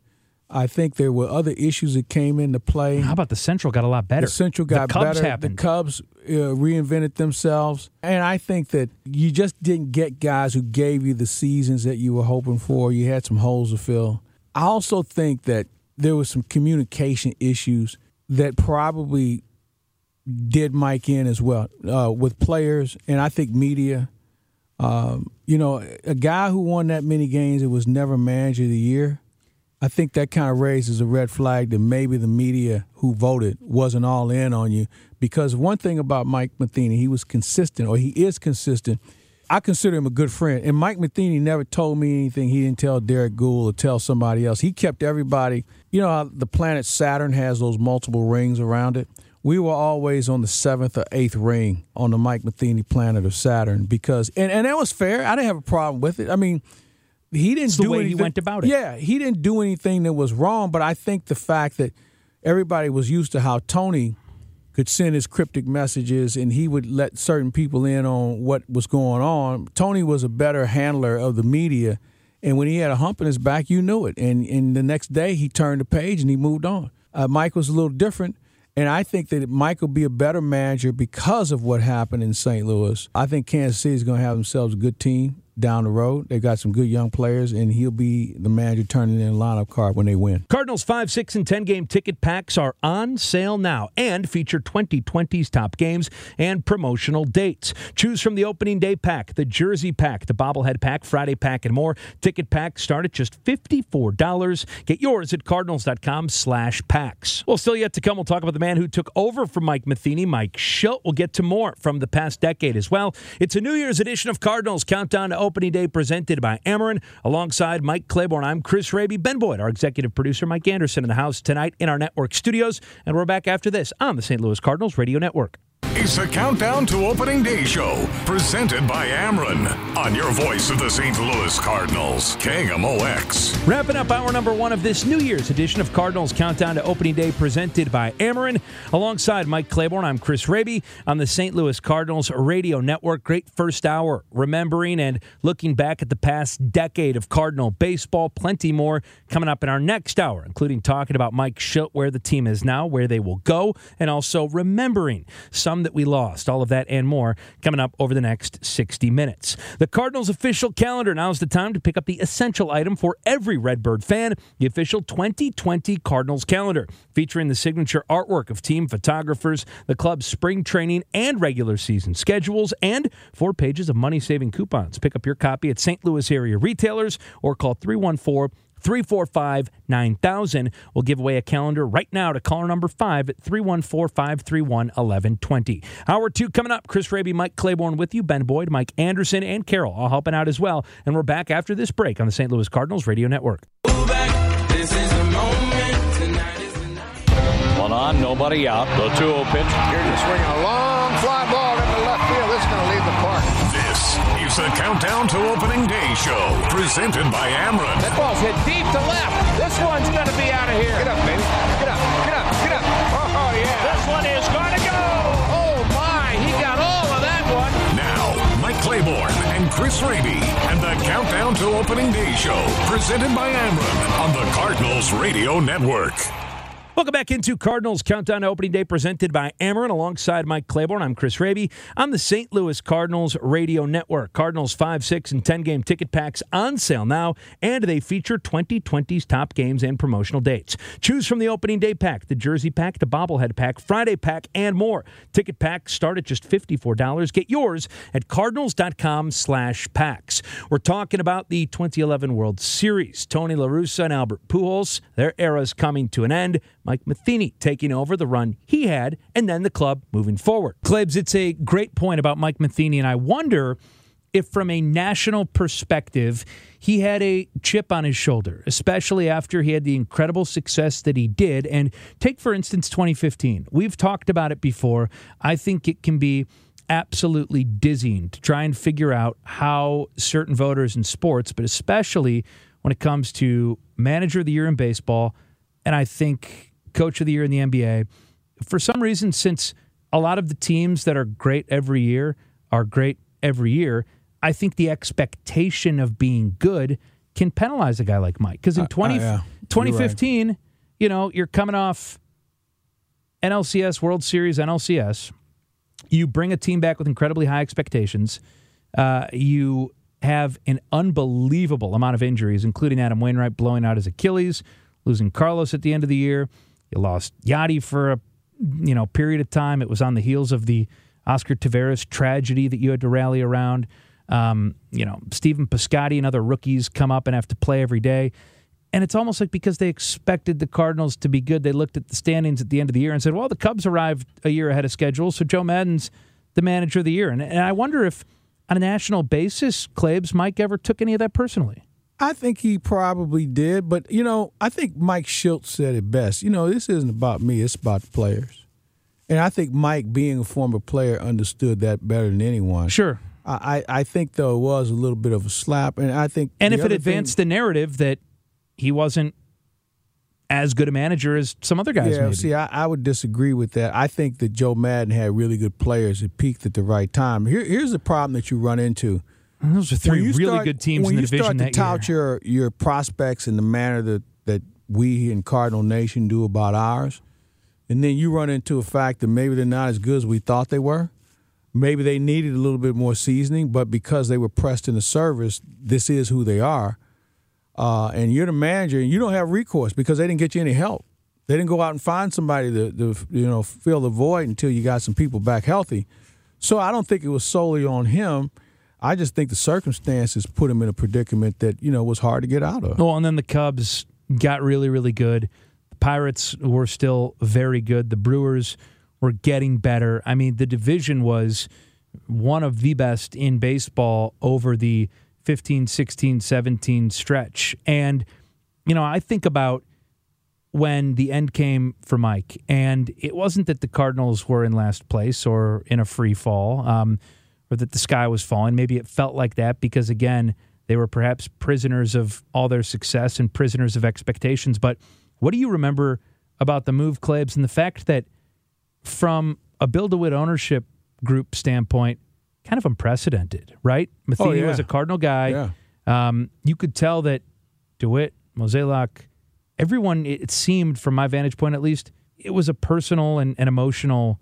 I think there were other issues that came into play. How about the Central got a lot better? The Central got the Cubs better. Happened. The Cubs uh, reinvented themselves, and I think that you just didn't get guys who gave you the seasons that you were hoping for. You had some holes to fill. I also think that there was some communication issues that probably did Mike in as well uh, with players, and I think media. Um, you know, a guy who won that many games, it was never manager of the year. I think that kind of raises a red flag that maybe the media who voted wasn't all in on you. Because one thing about Mike Matheny, he was consistent, or he is consistent. I consider him a good friend. And Mike Matheny never told me anything he didn't tell Derek Goold or tell somebody else. He kept everybody, you know the planet Saturn has those multiple rings around it? we were always on the seventh or eighth ring on the Mike Matheny planet of Saturn because, and, and that was fair. I didn't have a problem with it. I mean, he didn't it's do the way anything. he went about it. Yeah, he didn't do anything that was wrong, but I think the fact that everybody was used to how Tony could send his cryptic messages and he would let certain people in on what was going on. Tony was a better handler of the media. And when he had a hump in his back, you knew it. And, and the next day, he turned the page and he moved on. Uh, Mike was a little different. And I think that Mike will be a better manager because of what happened in St. Louis. I think Kansas City is going to have themselves a good team down the road. They've got some good young players, and he'll be the manager turning in a lineup card when they win. Cardinals 5, 6, and 10 game ticket packs are on sale now and feature 2020's top games and promotional dates. Choose from the opening day pack, the jersey pack, the bobblehead pack, Friday pack, and more. Ticket packs start at just $54. Get yours at cardinals.com slash packs. Well, still yet to come, we'll talk about the man who took over from Mike Matheny, Mike Shildt. We'll get to more from the past decade as well. It's a New Year's edition of Cardinals Countdown to Opening Day presented by Ameren. Alongside Mike Claiborne, I'm Chris Raby. Ben Boyd, our executive producer, Mike Anderson in the house tonight in our network studios. And we're back after this on the St. Louis Cardinals Radio Network. It's the Countdown to Opening Day show, presented by Ameren, on your voice of the St. Louis Cardinals, KMOX. Wrapping up hour number one of this New Year's edition of Cardinals Countdown to Opening Day, presented by Ameren. Alongside Mike Claiborne, I'm Chris Raby on the St. Louis Cardinals Radio Network. Great first hour, remembering and looking back at the past decade of Cardinal baseball. Plenty more coming up in our next hour, including talking about Mike Shildt, where the team is now, where they will go, and also remembering some that we lost. All of that and more coming up over the next 60 minutes. The Cardinals official calendar. Now's the time to pick up the essential item for every Redbird fan the official 2020 Cardinals calendar, featuring the signature artwork of team photographers, the club's spring training and regular season schedules, and four pages of money saving coupons. Pick up your copy at St. Louis area retailers or call 314 345 9000. We'll give away a calendar right now to caller number 5 at 314 531 1120. Hour 2 coming up. Chris Raby, Mike Claiborne with you, Ben Boyd, Mike Anderson, and Carol all helping out as well. And we're back after this break on the St. Louis Cardinals Radio Network. One on, nobody out. The 2 0 pitch. Here to swing a is the Countdown to Opening Day show, presented by Ameren. That ball's hit deep to left. This one's going to be out of here. Get up, baby. Get up. Get up. Get up. Oh, yeah. This one is going to go. Oh, my. He got all of that one. Now, Mike Claiborne and Chris Raby and the Countdown to Opening Day show, presented by Ameren on the Cardinals Radio Network. Welcome back into Cardinals Countdown Opening Day presented by Ameren alongside Mike Claiborne. I'm Chris Raby on the St. Louis Cardinals Radio Network. Cardinals 5, 6, and 10 game ticket packs on sale now, and they feature 2020's top games and promotional dates. Choose from the opening day pack, the jersey pack, the bobblehead pack, Friday pack, and more. Ticket packs start at just $54. Get yours at cardinals.com slash packs. We're talking about the 2011 World Series. Tony La Russa and Albert Pujols, their era's coming to an end. Mike Matheny taking over the run he had, and then the club moving forward. Claibs, it's a great point about Mike Matheny, and I wonder if, from a national perspective, he had a chip on his shoulder, especially after he had the incredible success that he did. And take, for instance, 2015. We've talked about it before. I think it can be absolutely dizzying to try and figure out how certain voters in sports, but especially when it comes to manager of the year in baseball, and I think coach of the year in the NBA. For some reason, since a lot of the teams that are great every year are great every year, I think the expectation of being good can penalize a guy like Mike. Because in 20, uh, yeah. 2015, right. you know, you're coming off NLCS, World Series, NLCS. You bring a team back with incredibly high expectations. Uh, you have an unbelievable amount of injuries, including Adam Wainwright blowing out his Achilles, losing Carlos at the end of the year. You lost Yadi for a you know period of time. It was on the heels of the Oscar Taveras tragedy that you had to rally around. Um, you know, Stephen Piscotty and other rookies come up and have to play every day. And it's almost like because they expected the Cardinals to be good, they looked at the standings at the end of the year and said, well, the Cubs arrived a year ahead of schedule, so Joe Maddon's the manager of the year. And, and I wonder if, on a national basis, Claibs, Mike ever took any of that personally. I think he probably did, but you know, I think Mike Shildt said it best. You know, this isn't about me; it's about the players. And I think Mike, being a former player, understood that better than anyone. Sure. I, I think though it was a little bit of a slap, and I think and if it advanced thing, the narrative that he wasn't as good a manager as some other guys. Yeah, maybe. see, I, I, would disagree with that. I think that Joe Maddon had really good players that peaked at the right time. Here, here's the problem that you run into. Those are three really start, good teams in the division. When you start to tout your your prospects in the manner that that we in Cardinal Nation do about ours, and then you run into a fact that maybe they're not as good as we thought they were. Maybe they needed a little bit more seasoning, but because they were pressed in the service, this is who they are uh, and you're the manager, and you don't have recourse because they didn't get you any help. They didn't go out and find somebody to, to you know fill the void until you got some people back healthy. So I don't think it was solely on him. I just think the circumstances put him in a predicament that you know was hard to get out of. Well, and then the Cubs got really, really good. The Pirates were still very good. The Brewers were getting better. I mean, the division was one of the best in baseball over the 15, 16, 17 stretch. And, you know, I think about when the end came for Mike, and it wasn't that the Cardinals were in last place or in a free fall um, or that the sky was falling. Maybe it felt like that because, again, they were perhaps prisoners of all their success and prisoners of expectations. But what do you remember about the move, Claibs, and the fact that from a Bill DeWitt ownership group standpoint, kind of unprecedented, right? Matheny oh, yeah. was a Cardinal guy. Yeah. Um, you could tell that DeWitt, Mozeliak, everyone, it seemed, from my vantage point at least, it was a personal and, and emotional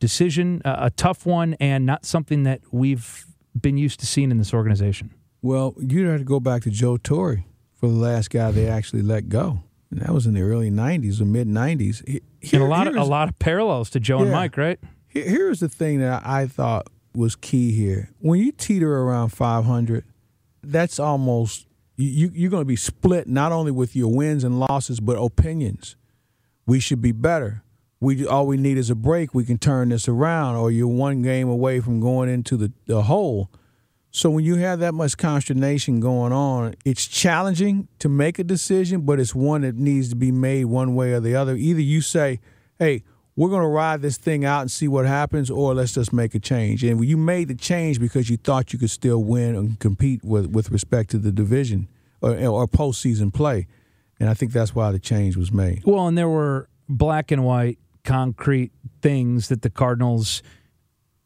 decision, uh, a tough one, and not something that we've been used to seeing in this organization. Well, you'd have to go back to Joe Torre for the last guy they actually let go. And that was in the early '90s or mid '90s. Here, and a lot of a lot of parallels to Joe yeah, and Mike, right? Here's the thing that I thought was key here. When you teeter around 500, that's almost you, you're going to be split not only with your wins and losses, but opinions. We should be better. We all we need is a break. We can turn this around, or you're one game away from going into the, the hole. So when you have that much consternation going on, it's challenging to make a decision, but it's one that needs to be made one way or the other. Either you say, "Hey, we're going to ride this thing out and see what happens, or let's just make a change. And you made the change because you thought you could still win and compete with, with respect to the division or, or postseason play. And I think that's why the change was made. Well, and there were black and white, concrete things that the Cardinals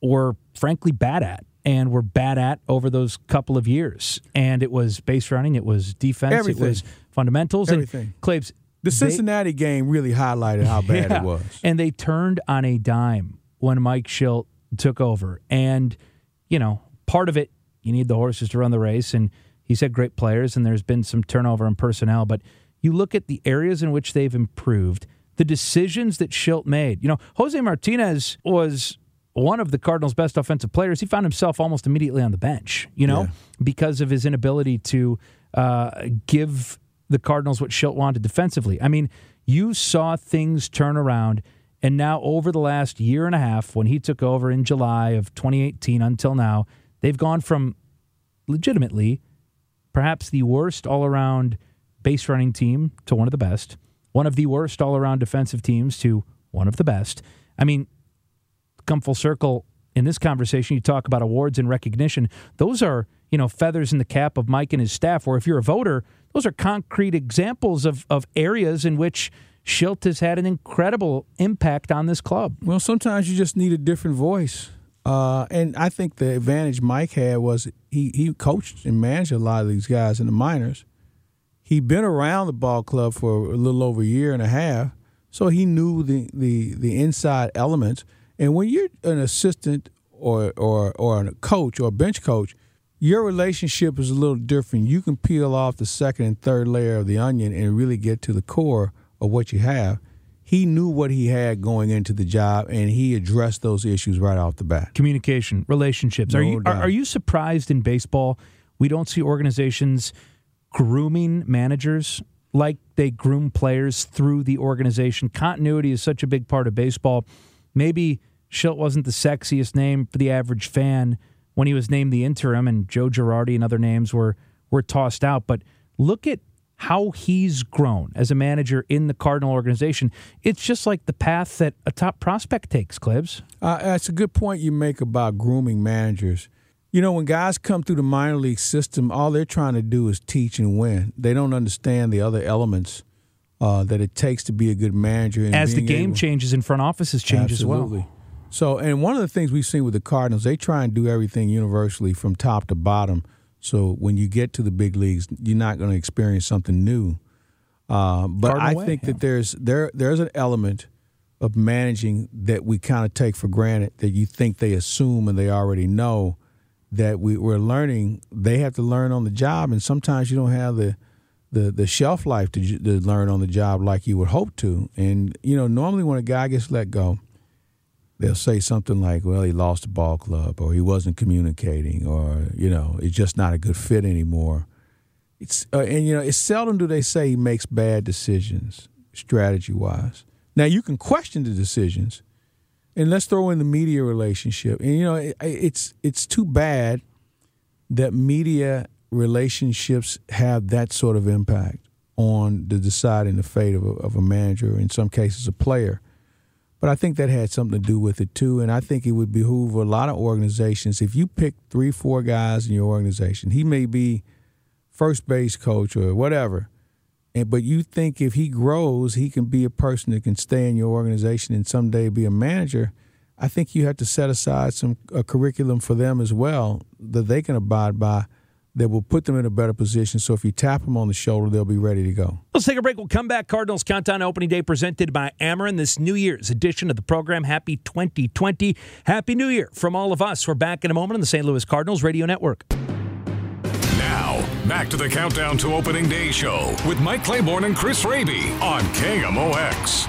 were frankly bad at and were bad at over those couple of years. And it was base running, it was defense, Everything. it was fundamentals. Everything. And Claibs, the Cincinnati they, game really highlighted how bad yeah, it was. And they turned on a dime when Mike Shildt took over. And, you know, part of it, you need the horses to run the race. And he's had great players, and there's been some turnover in personnel. But you look at the areas in which they've improved, the decisions that Shildt made. You know, Jose Martinez was one of the Cardinals' best offensive players. He found himself almost immediately on the bench, you know, yeah. because of his inability to uh, give the Cardinals what Shildt wanted defensively. I mean, you saw things turn around, and now over the last year and a half, when he took over in July of 2018 until now, they've gone from legitimately perhaps the worst all around base running team to one of the best, one of the worst all around defensive teams to one of the best. I mean, come full circle in this conversation, you talk about awards and recognition. Those are, you know, feathers in the cap of Mike and his staff, or if you're a voter, those are concrete examples of, of areas in which Shildt has had an incredible impact on this club. Well, sometimes you just need a different voice. Uh, and I think the advantage Mike had was he, he coached and managed a lot of these guys in the minors. He'd been around the ball club for a little over a year and a half, so he knew the, the, the inside elements. And when you're an assistant or, or, or a coach or a bench coach, your relationship is a little different. You can peel off the second and third layer of the onion and really get to the core of what you have. He knew what he had going into the job, and he addressed those issues right off the bat. Communication, relationships. No are you are, doubt. are you surprised in baseball we don't see organizations grooming managers like they groom players through the organization? Continuity is such a big part of baseball. Maybe Shildt wasn't the sexiest name for the average fan when he was named the interim, and Joe Girardi and other names were were tossed out. But look at how he's grown as a manager in the Cardinal organization. It's just like the path that a top prospect takes, Claibs. Uh, that's a good point you make about grooming managers. You know, when guys come through the minor league system, all they're trying to do is teach and win. They don't understand the other elements uh, that it takes to be a good manager. And As the game able- changes and front offices change Absolutely. as well. So, and one of the things we've seen with the Cardinals, they try and do everything universally from top to bottom. So when you get to the big leagues, you're not going to experience something new. Uh, but Cardinal I way, think yeah. that there's there there's an element of managing that we kind of take for granted that you think they assume and they already know that we, we're learning. They have to learn on the job, and sometimes you don't have the the, the shelf life to, to learn on the job like you would hope to. And you know, normally when a guy gets let go, they'll say something like, "Well, he lost the ball club, or he wasn't communicating, or you know, it's just not a good fit anymore." It's uh, and you know, it's seldom do they say he makes bad decisions strategy wise. Now you can question the decisions, and let's throw in the media relationship. And you know, it, it's it's too bad that media relationships have that sort of impact on the deciding the fate of a, of a manager, in some cases, a player. But I think that had something to do with it too. And I think it would behoove a lot of organizations if you pick three, four guys in your organization. He may be first base coach or whatever, and but you think if he grows, he can be a person that can stay in your organization and someday be a manager. I think you have to set aside some a curriculum for them as well that they can abide by that will put them in a better position. So if you tap them on the shoulder, they'll be ready to go. Let's take a break. We'll come back. Cardinals Countdown Opening Day presented by Ameren. This New Year's edition of the program. Happy 2020. Happy New Year from all of us. We're back in a moment on the St. Louis Cardinals Radio Network. Back to the Countdown to Opening Day show with Mike Claiborne and Chris Raby on KMOX.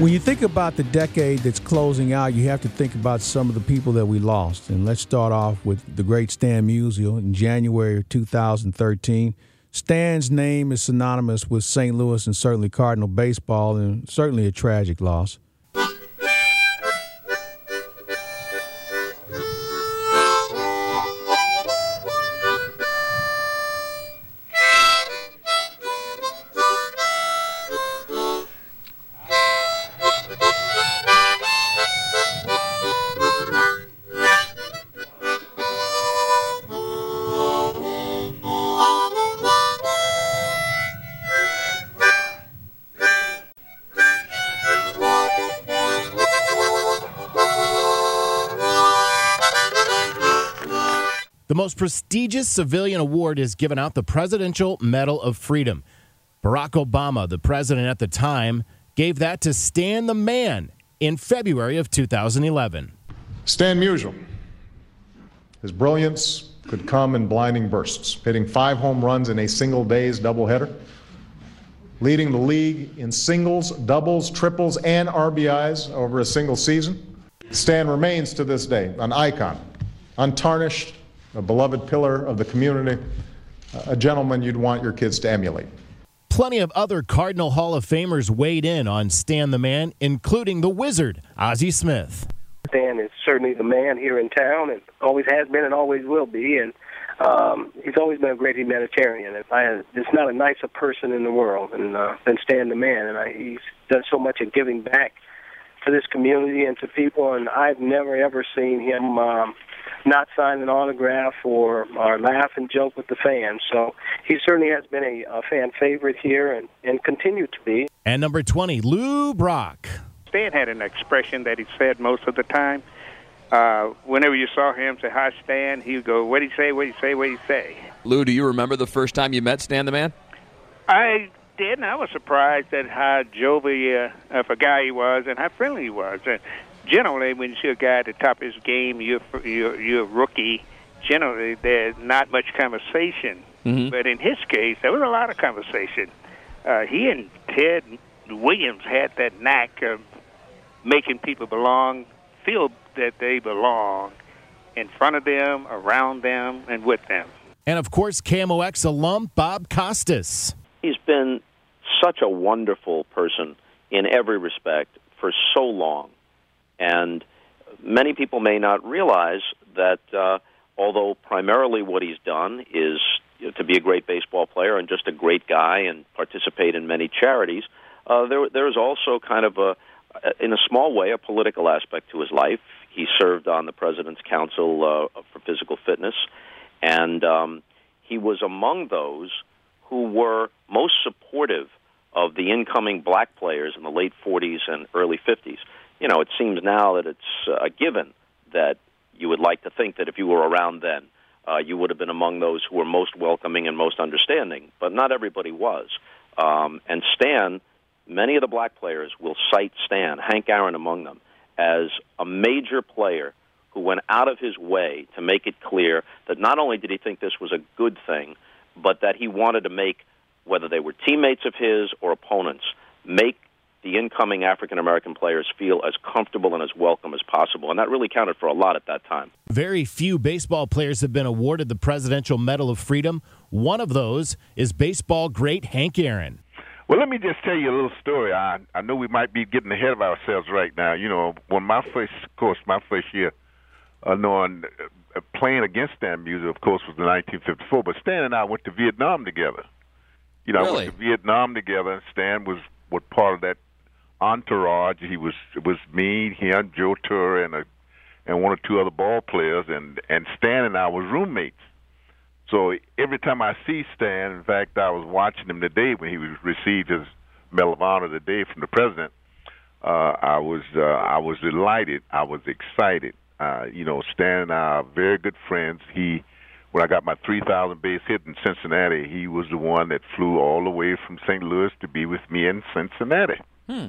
When you think about the decade that's closing out, you have to think about some of the people that we lost. And let's start off with the great Stan Musial in January of 2013. Stan's name is synonymous with St. Louis and certainly Cardinal baseball, and certainly a tragic loss. Prestigious civilian award is given out the Presidential Medal of Freedom. Barack Obama, the president at the time, gave that to Stan the Man in February of 2011. Stan Musial. His brilliance could come in blinding bursts, hitting five home runs in a single day's doubleheader, leading the league in singles, doubles, triples, and RBIs over a single season. Stan remains to this day an icon, untarnished, a beloved pillar of the community, a gentleman you'd want your kids to emulate. Plenty of other Cardinal Hall of Famers weighed in on Stan the Man, including the Wizard, Ozzie Smith. Stan is certainly the man here in town, and always has been, and always will be. And um, he's always been a great humanitarian. And I, there's not a nicer person in the world than uh, than Stan the man, and I, he's done so much in giving back to this community and to people. And I've never ever seen him um, not sign an autograph or or laugh and joke with the fans. So he certainly has been a, a fan favorite here, and and continue to be. And number 20, Lou Brock. Stan had an expression that he said most of the time. Uh, whenever you saw him say, Hi, Stan, he would go, What'd he say? What'd he say? What'd he say? Lou, do you remember the first time you met Stan the Man? I did, and I was surprised at how jovial uh, of a guy he was and how friendly he was. Uh, generally, when you see a guy at the top of his game, you're, you're, you're a rookie, generally there's not much conversation. Mhm. But in his case, there was a lot of conversation. Uh, he and Ted Williams had that knack of making people belong, feel that they belong in front of them, around them, and with them. And of course, KMOX alum Bob Costas. He's been such a wonderful person in every respect for so long. And many people may not realize that uh, although primarily what he's done is you know, to be a great baseball player and just a great guy and participate in many charities, uh, there, there is also kind of a, in a small way, a political aspect to his life. He served on the President's Council uh, for Physical Fitness, and um, he was among those who were most supportive of the incoming black players in the late 40s and early 50s. You know, it seems now that it's uh, a given that you would like to think that if you were around then, uh, you would have been among those who were most welcoming and most understanding, but not everybody was. Um, and Stan, many of the black players will cite Stan, Hank Aaron among them, as a major player who went out of his way to make it clear that not only did he think this was a good thing, but that he wanted to make, whether they were teammates of his or opponents, make the incoming African American players feel as comfortable and as welcome as possible. And that really counted for a lot at that time. Very few baseball players have been awarded the Presidential Medal of Freedom. One of those is baseball great Hank Aaron. Well, let me just tell you a little story. I I know we might be getting ahead of ourselves right now. You know, when my first, of course, my first year uh, knowing uh, playing against Stan Musial, of course, was in 1954. But Stan and I went to Vietnam together. You know, really? I went to Vietnam together. and Stan was was part of that entourage. He was was me, him, Joe Torre, and a and one or two other ball players, and and Stan and I was roommates. So every time I see Stan, in fact, I was watching him today when he was received his Medal of Honor today from the president. Uh, I was uh, I was delighted. I was excited. Uh, you know, Stan and I are very good friends. He, when I got my 3,000 base hit in Cincinnati, he was the one that flew all the way from St. Louis to be with me in Cincinnati. Hmm.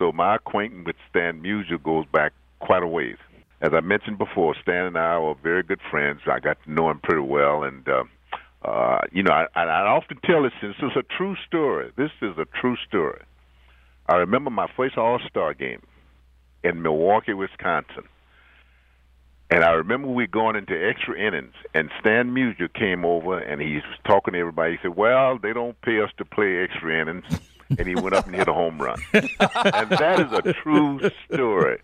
So my acquaintance with Stan Musial goes back quite a ways. As I mentioned before, Stan and I were very good friends. I got to know him pretty well, and uh, uh, you know, I, I, often tell this. This is a true story. This is a true story. I remember my first All Star game in Milwaukee, Wisconsin. And I remember we going into extra innings, and Stan Musial came over and he was talking to everybody. He said, "Well, they don't pay us to play extra innings," and he went up and hit a home run. and that is a true story.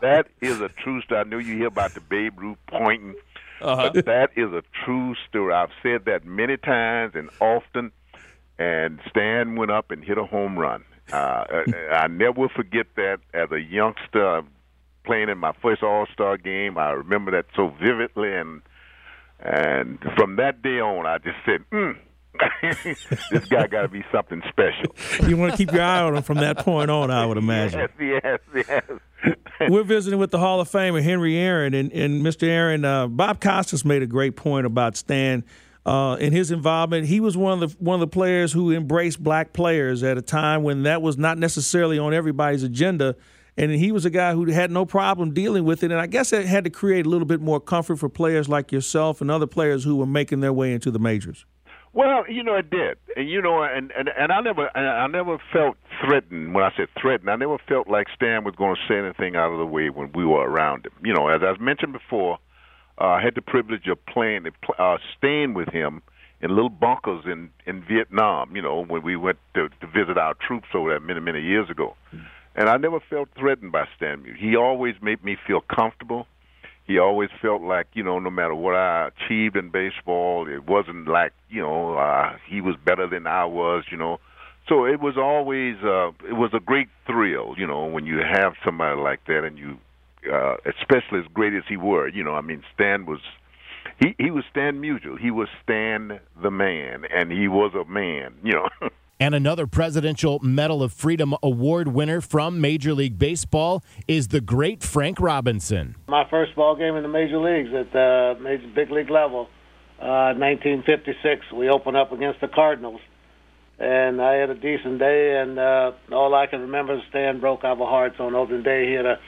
That is a true story. I know you hear about the Babe Ruth pointing, Uh-huh. but that is a true story. I've said that many times and often. And Stan went up and hit a home run. Uh, I never will forget that as a youngster playing in my first All Star game. I remember that so vividly, and and from that day on, I just said, mm, "This guy got to be something special." You want to keep your eye on him from that point on, I would imagine. Yes, yes, yes. We're visiting with the Hall of Famer Henry Aaron, and, and Mr. Aaron, uh, Bob Costas made a great point about Stan. Uh, in his involvement, he was one of the one of the players who embraced black players at a time when that was not necessarily on everybody's agenda, and he was a guy who had no problem dealing with it. And I guess it had to create a little bit more comfort for players like yourself and other players who were making their way into the majors. Well, you know, it did, and you know, and and, and I never, and I never felt threatened. When I said threatened, I never felt like Stan was going to say anything out of the way when we were around him. You know, as I've mentioned before, uh, I had the privilege of playing, uh, staying with him in little bunkers in in Vietnam. You know, when we went to, to visit our troops over there many many years ago, and I never felt threatened by Stan. He always made me feel comfortable he always felt like you know no matter what I achieved in baseball, it wasn't like you know uh, he was better than I was. You know, so it was always uh, it was a great thrill. You know, when you have somebody like that, and you, uh, especially as great as he were. You know, I mean, Stan was. He he was Stan Musial. He was Stan the man, and he was a man. You know. And another Presidential Medal of Freedom Award winner from Major League Baseball is the great Frank Robinson. My first ball game in the major leagues at the major big league level, uh, 1956. We opened up against the Cardinals, and I had a decent day. And uh, all I can remember is Stan broke our hearts on opening day. He had a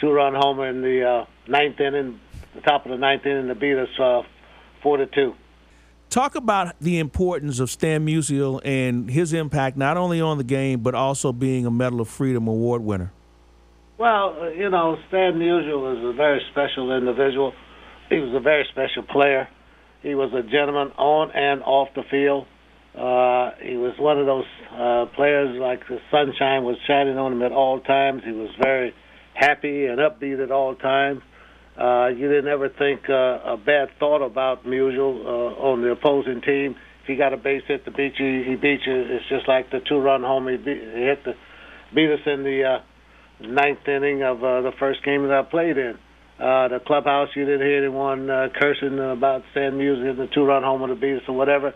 two-run homer in the uh, ninth inning, the top of the ninth inning, to beat us uh, four to two. Talk about the importance of Stan Musial and his impact not only on the game but also being a Medal of Freedom award winner. Well, uh, you know, Stan Musial was a very special individual. He was a very special player. He was a gentleman on and off the field. Uh, he was one of those uh, players like the sunshine was shining on him at all times. He was very happy and upbeat at all times. Uh, you didn't ever think uh, a bad thought about Musial uh, on the opposing team. If he got a base hit to beat you, he beat you. It's just like the two-run home he, beat, he hit the beat us in the uh, ninth inning of uh, the first game that I played in. Uh, the clubhouse, you didn't hear anyone uh, cursing about Stan Musial, in the two-run homer to beat us or whatever.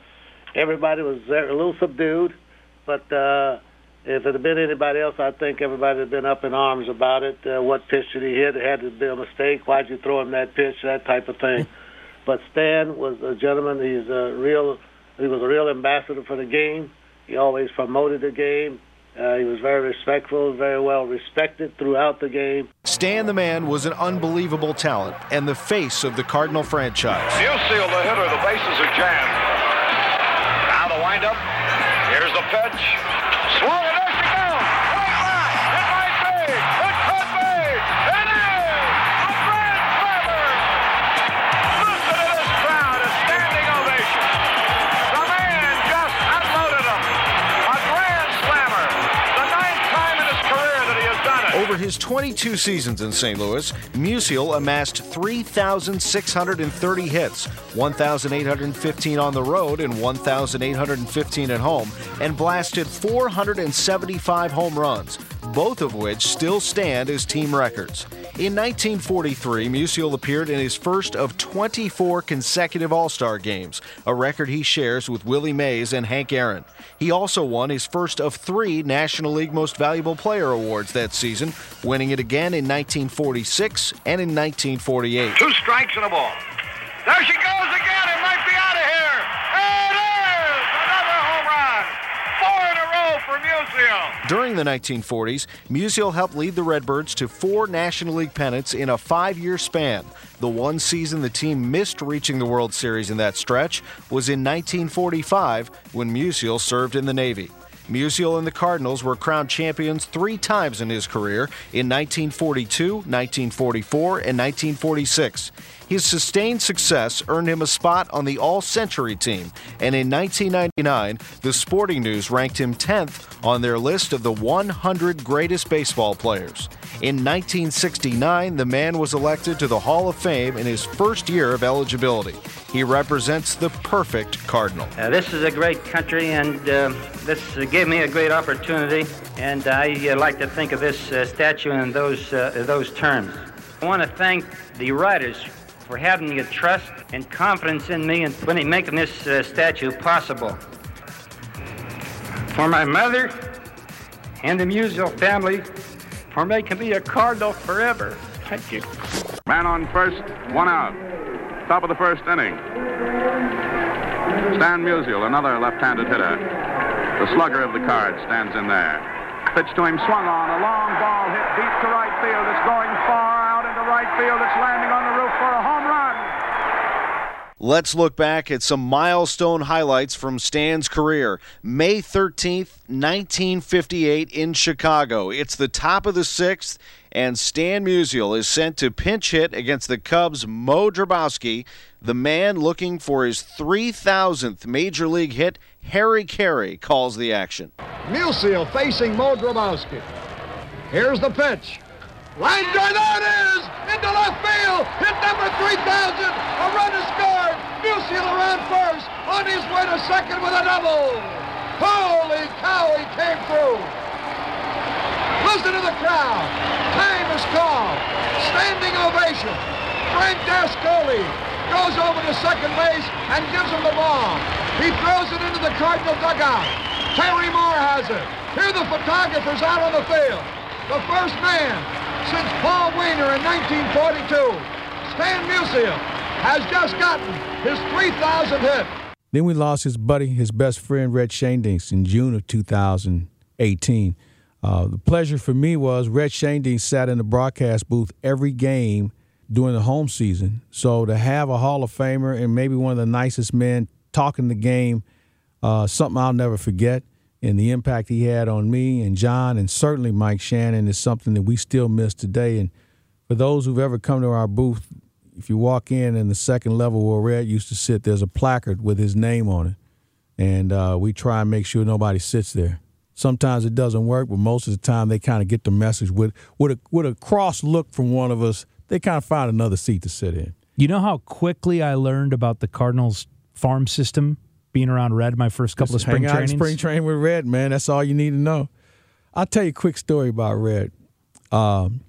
Everybody was there, a little subdued, but uh, if it had been anybody else, I think everybody had been up in arms about it. Uh, what pitch did he hit? It had to be a mistake. Why'd you throw him that pitch? That type of thing. but Stan was a gentleman. He's a real. He was a real ambassador for the game. He always promoted the game. Uh, he was very respectful, very well respected throughout the game. Stan the Man was an unbelievable talent and the face of the Cardinal franchise. Musial the hitter. The bases are jammed. Now the windup. Here's the pitch. His 22 seasons in St. Louis, Musial amassed 3,630 hits, 1,815 on the road and 1,815 at home, and blasted 475 home runs, both of which still stand as team records. In 1943, Musial appeared in his first of 24 consecutive All Star games, a record he shares with Willie Mays and Hank Aaron. He also won his first of three National League Most Valuable Player awards that season, winning it again in 1946 and in 1948. Two strikes and a ball. There she goes Musial. During the 1940s, Musial helped lead the Redbirds to four National League pennants in a five year span. The one season the team missed reaching the World Series in that stretch was in 1945 when Musial served in the Navy. Musial and the Cardinals were crowned champions three times in his career in 1942, 1944, and 1946. His sustained success earned him a spot on the All Century team, and in 1999, the Sporting News ranked him 10th on their list of the 100 greatest baseball players. In 1969, the man was elected to the Hall of Fame in his first year of eligibility. He represents the perfect Cardinal. Uh, this is a great country, and uh, this gave me a great opportunity. And I uh, like to think of this uh, statue in those uh, those terms. I want to thank the writers for having your trust and confidence in me and making this uh, statue possible. For my mother and the Musial family, for making me a Cardinal forever. Thank you. Man on first, one out. Top of the first inning. Stan Musial, another left-handed hitter. The slugger of the card stands in there. Pitch to him, swung on, a long ball hit deep to right field. It's going far out into right field. It's landing on the roof for a home run. Let's look back at some milestone highlights from Stan's career. May 13th, 1958, in Chicago. It's the top of the sixth, and Stan Musial is sent to pinch hit against the Cubs' Moe Drabowsky, the man looking for his 3,000th major league hit. Harry Caray calls the action. Musial facing Moe Drabowsky. Here's the pitch. Line drive, it is! Into left field! Hit number 3,000! A run is scored! Musial around first! On his way to second with a double! Holy cow, he came through! Listen to the crowd! Time is called! Standing ovation! Frank Dascoli goes over to second base and gives him the ball. He throws it into the Cardinal dugout. Terry Moore has it. Here the photographers out on the field. The first man since Paul Waner in 1942. Stan Musial has just gotten his 3,000 hit. Then we lost his buddy, his best friend, Red Schoendienst, in June of 2018. Uh, the pleasure for me was Red Schoendienst sat in the broadcast booth every game during the home season. So to have a Hall of Famer and maybe one of the nicest men talking the game, uh, something I'll never forget. And the impact he had on me and John and certainly Mike Shannon is something that we still miss today. And for those who've ever come to our booth, if you walk in in the second level where Red used to sit, there's a placard with his name on it. And uh, we try and make sure nobody sits there. Sometimes it doesn't work, but most of the time they kind of get the message with with a with a cross look from one of us. They kind of find another seat to sit in. You know how quickly I learned about the Cardinals farm system being around Red my first couple Just of spring hang out in trainings? spring training with Red, man. That's all you need to know. I'll tell you a quick story about Red. Um,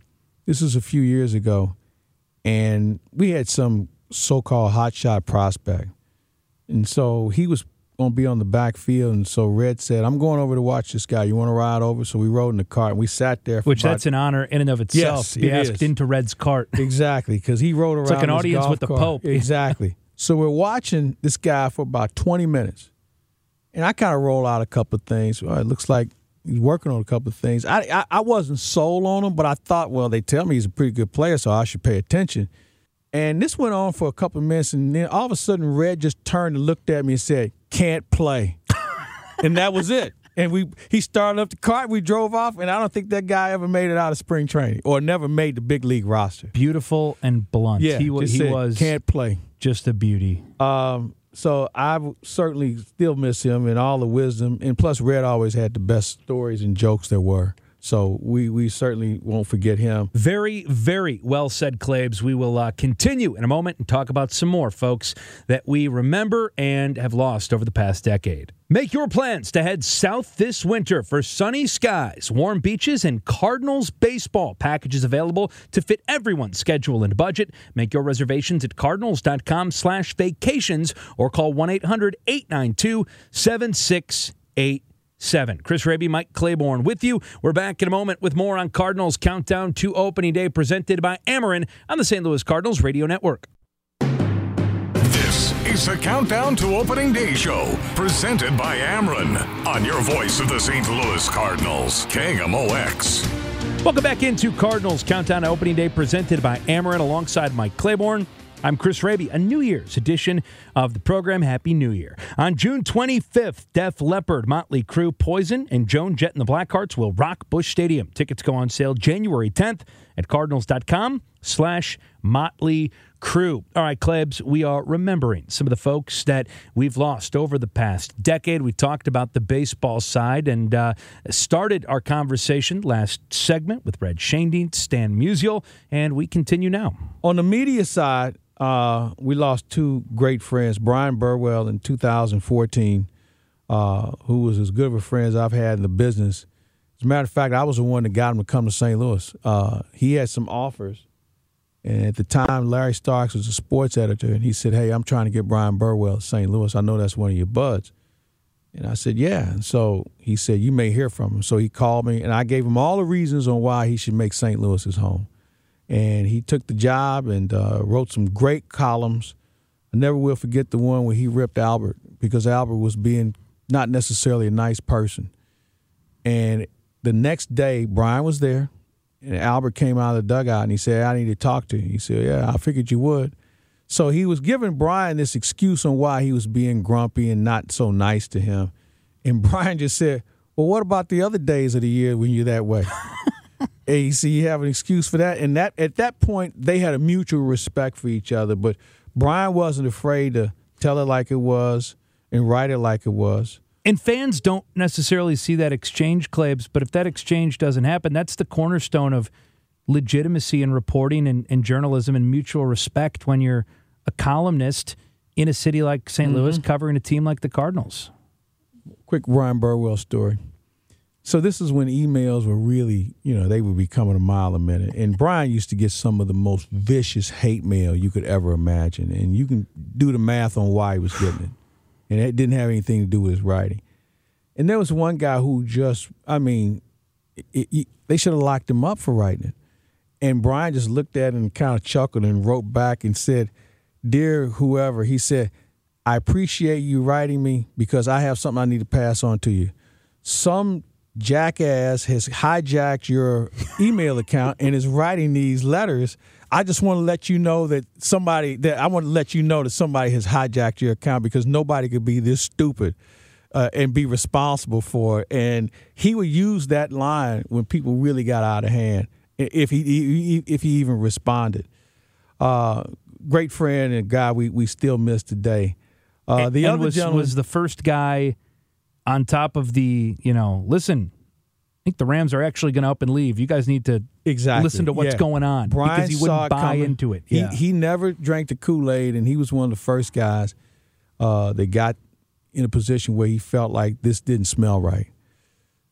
this was a few years ago, and we had some so-called hotshot prospect, and so he was going to be on the backfield, and so Red said, "I'm going over to watch this guy. You want to ride over?" So we rode in the cart, and we sat there. For Which about- that's an honor in and of itself. Yes, to be it asked is. into Red's cart. Exactly, because he rode around. It's like an audience with the cart. Pope. Exactly. So we're watching this guy for about 20 minutes, and I kind of roll out a couple of things. Well, it looks like he's working on a couple of things. I, I I wasn't sold on him, but I thought, well, they tell me he's a pretty good player, so I should pay attention. And this went on for a couple of minutes, and then all of a sudden, Red just turned and looked at me and said, "Can't play," and that was it. And we he started up the cart, we drove off, and I don't think that guy ever made it out of spring training or never made the big league roster. Beautiful and blunt. Yeah, he, wa- just he said, was can't play. Just a beauty. Um, so I certainly still miss him and all the wisdom, and plus Red always had the best stories and jokes there were. So we we certainly won't forget him. Very, very well said, Claibs. We will uh, continue in a moment and talk about some more folks that we remember and have lost over the past decade. Make your plans to head south this winter for sunny skies, warm beaches, and Cardinals baseball. Packages available to fit everyone's schedule and budget. Make your reservations at cardinals.com slash vacations or call 1-800-892-7688. Seven. Chris Raby, Mike Claiborne with you. We're back in a moment with more on Cardinals Countdown to Opening Day presented by Ameren on the St. Louis Cardinals Radio Network. This is the Countdown to Opening Day show, presented by Ameren, on your voice of the St. Louis Cardinals, KMOX. Welcome back into Cardinals Countdown to Opening Day presented by Ameren alongside Mike Claiborne. I'm Chris Raby, a New Year's edition of the program. Happy New Year. On June 25th, Def Leppard, Motley Crue, Poison, and Joan Jett and the Blackhearts will rock Busch Stadium. Tickets go on sale January 10th at cardinals.com slash Motley Crue. All right, Claibs, we are remembering some of the folks that we've lost over the past decade. We talked about the baseball side and uh, started our conversation last segment with Red Schoendienst, Stan Musial, and we continue now. On the media side, uh, we lost two great friends, Brian Burwell in 2014, uh, who was as good of a friend as I've had in the business. As a matter of fact, I was the one that got him to come to St. Louis. Uh, he had some offers, and at the time, Larry Starks was a sports editor, and he said, "Hey, I'm trying to get Brian Burwell to St. Louis. I know that's one of your buds." And I said, "Yeah." And so he said, "You may hear from him." So he called me, and I gave him all the reasons on why he should make St. Louis his home and he took the job and uh, wrote some great columns. I never will forget the one where he ripped Albert because Albert was being not necessarily a nice person. And the next day, Brian was there, and Albert came out of the dugout and he said, "I need to talk to you." He said, "Yeah, I figured you would." So he was giving Brian this excuse on why he was being grumpy and not so nice to him, and Brian just said, "Well, what about the other days of the year when you're that way?" Hey, you see, you have an excuse for that. And that at that point, they had a mutual respect for each other. But Brian wasn't afraid to tell it like it was and write it like it was. And fans don't necessarily see that exchange, Claibs, but if that exchange doesn't happen, that's the cornerstone of legitimacy in reporting and, and journalism and mutual respect when you're a columnist in a city like saint Louis mm-hmm. covering a team like the Cardinals. Quick Ryan Burwell story. So this is when emails were really, you know, they were becoming a mile a minute. And Brian used to get some of the most vicious hate mail you could ever imagine. And you can do the math on why he was getting it. And it didn't have anything to do with his writing. And there was one guy who just, I mean, it, it, they should have locked him up for writing it. And Brian just looked at it and kind of chuckled and wrote back and said, Dear whoever, he said, I appreciate you writing me because I have something I need to pass on to you. Some jackass has hijacked your email account and is writing these letters. I just want to let you know that somebody that I want to let you know that somebody has hijacked your account because nobody could be this stupid uh, and be responsible for it. And he would use that line when people really got out of hand, if he if he even responded. Uh, great friend and guy we, we still miss today. Uh, the and other was, gentleman was the first guy on top of the, you know, listen, I think the Rams are actually going to up and leave. You guys need to exactly listen to what's yeah. going on Brian because he wouldn't buy coming. into it. He Yeah. he never drank the Kool Aid, and he was one of the first guys uh, that got in a position where he felt like this didn't smell right.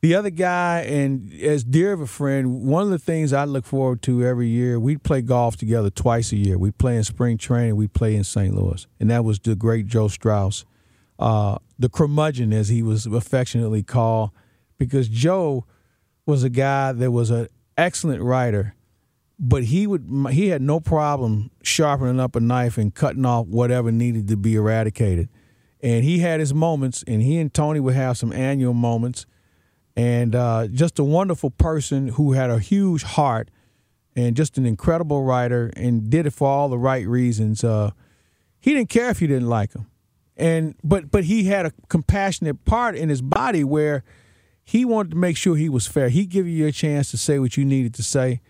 The other guy, and as dear of a friend, one of the things I look forward to every year, we'd play golf together twice a year. We'd play in spring training, we'd play in St. Louis. And that was the great Joe Strauss, uh, the curmudgeon, as he was affectionately called, because Joe was a guy that was an excellent writer, but he would he had no problem sharpening up a knife and cutting off whatever needed to be eradicated. And he had his moments, and he and Tony would have some annual moments and uh, just a wonderful person who had a huge heart and just an incredible writer and did it for all the right reasons. Uh, he didn't care if you didn't like him, and but but he had a compassionate part in his body where he wanted to make sure he was fair. He'd give you a chance to say what you needed to say.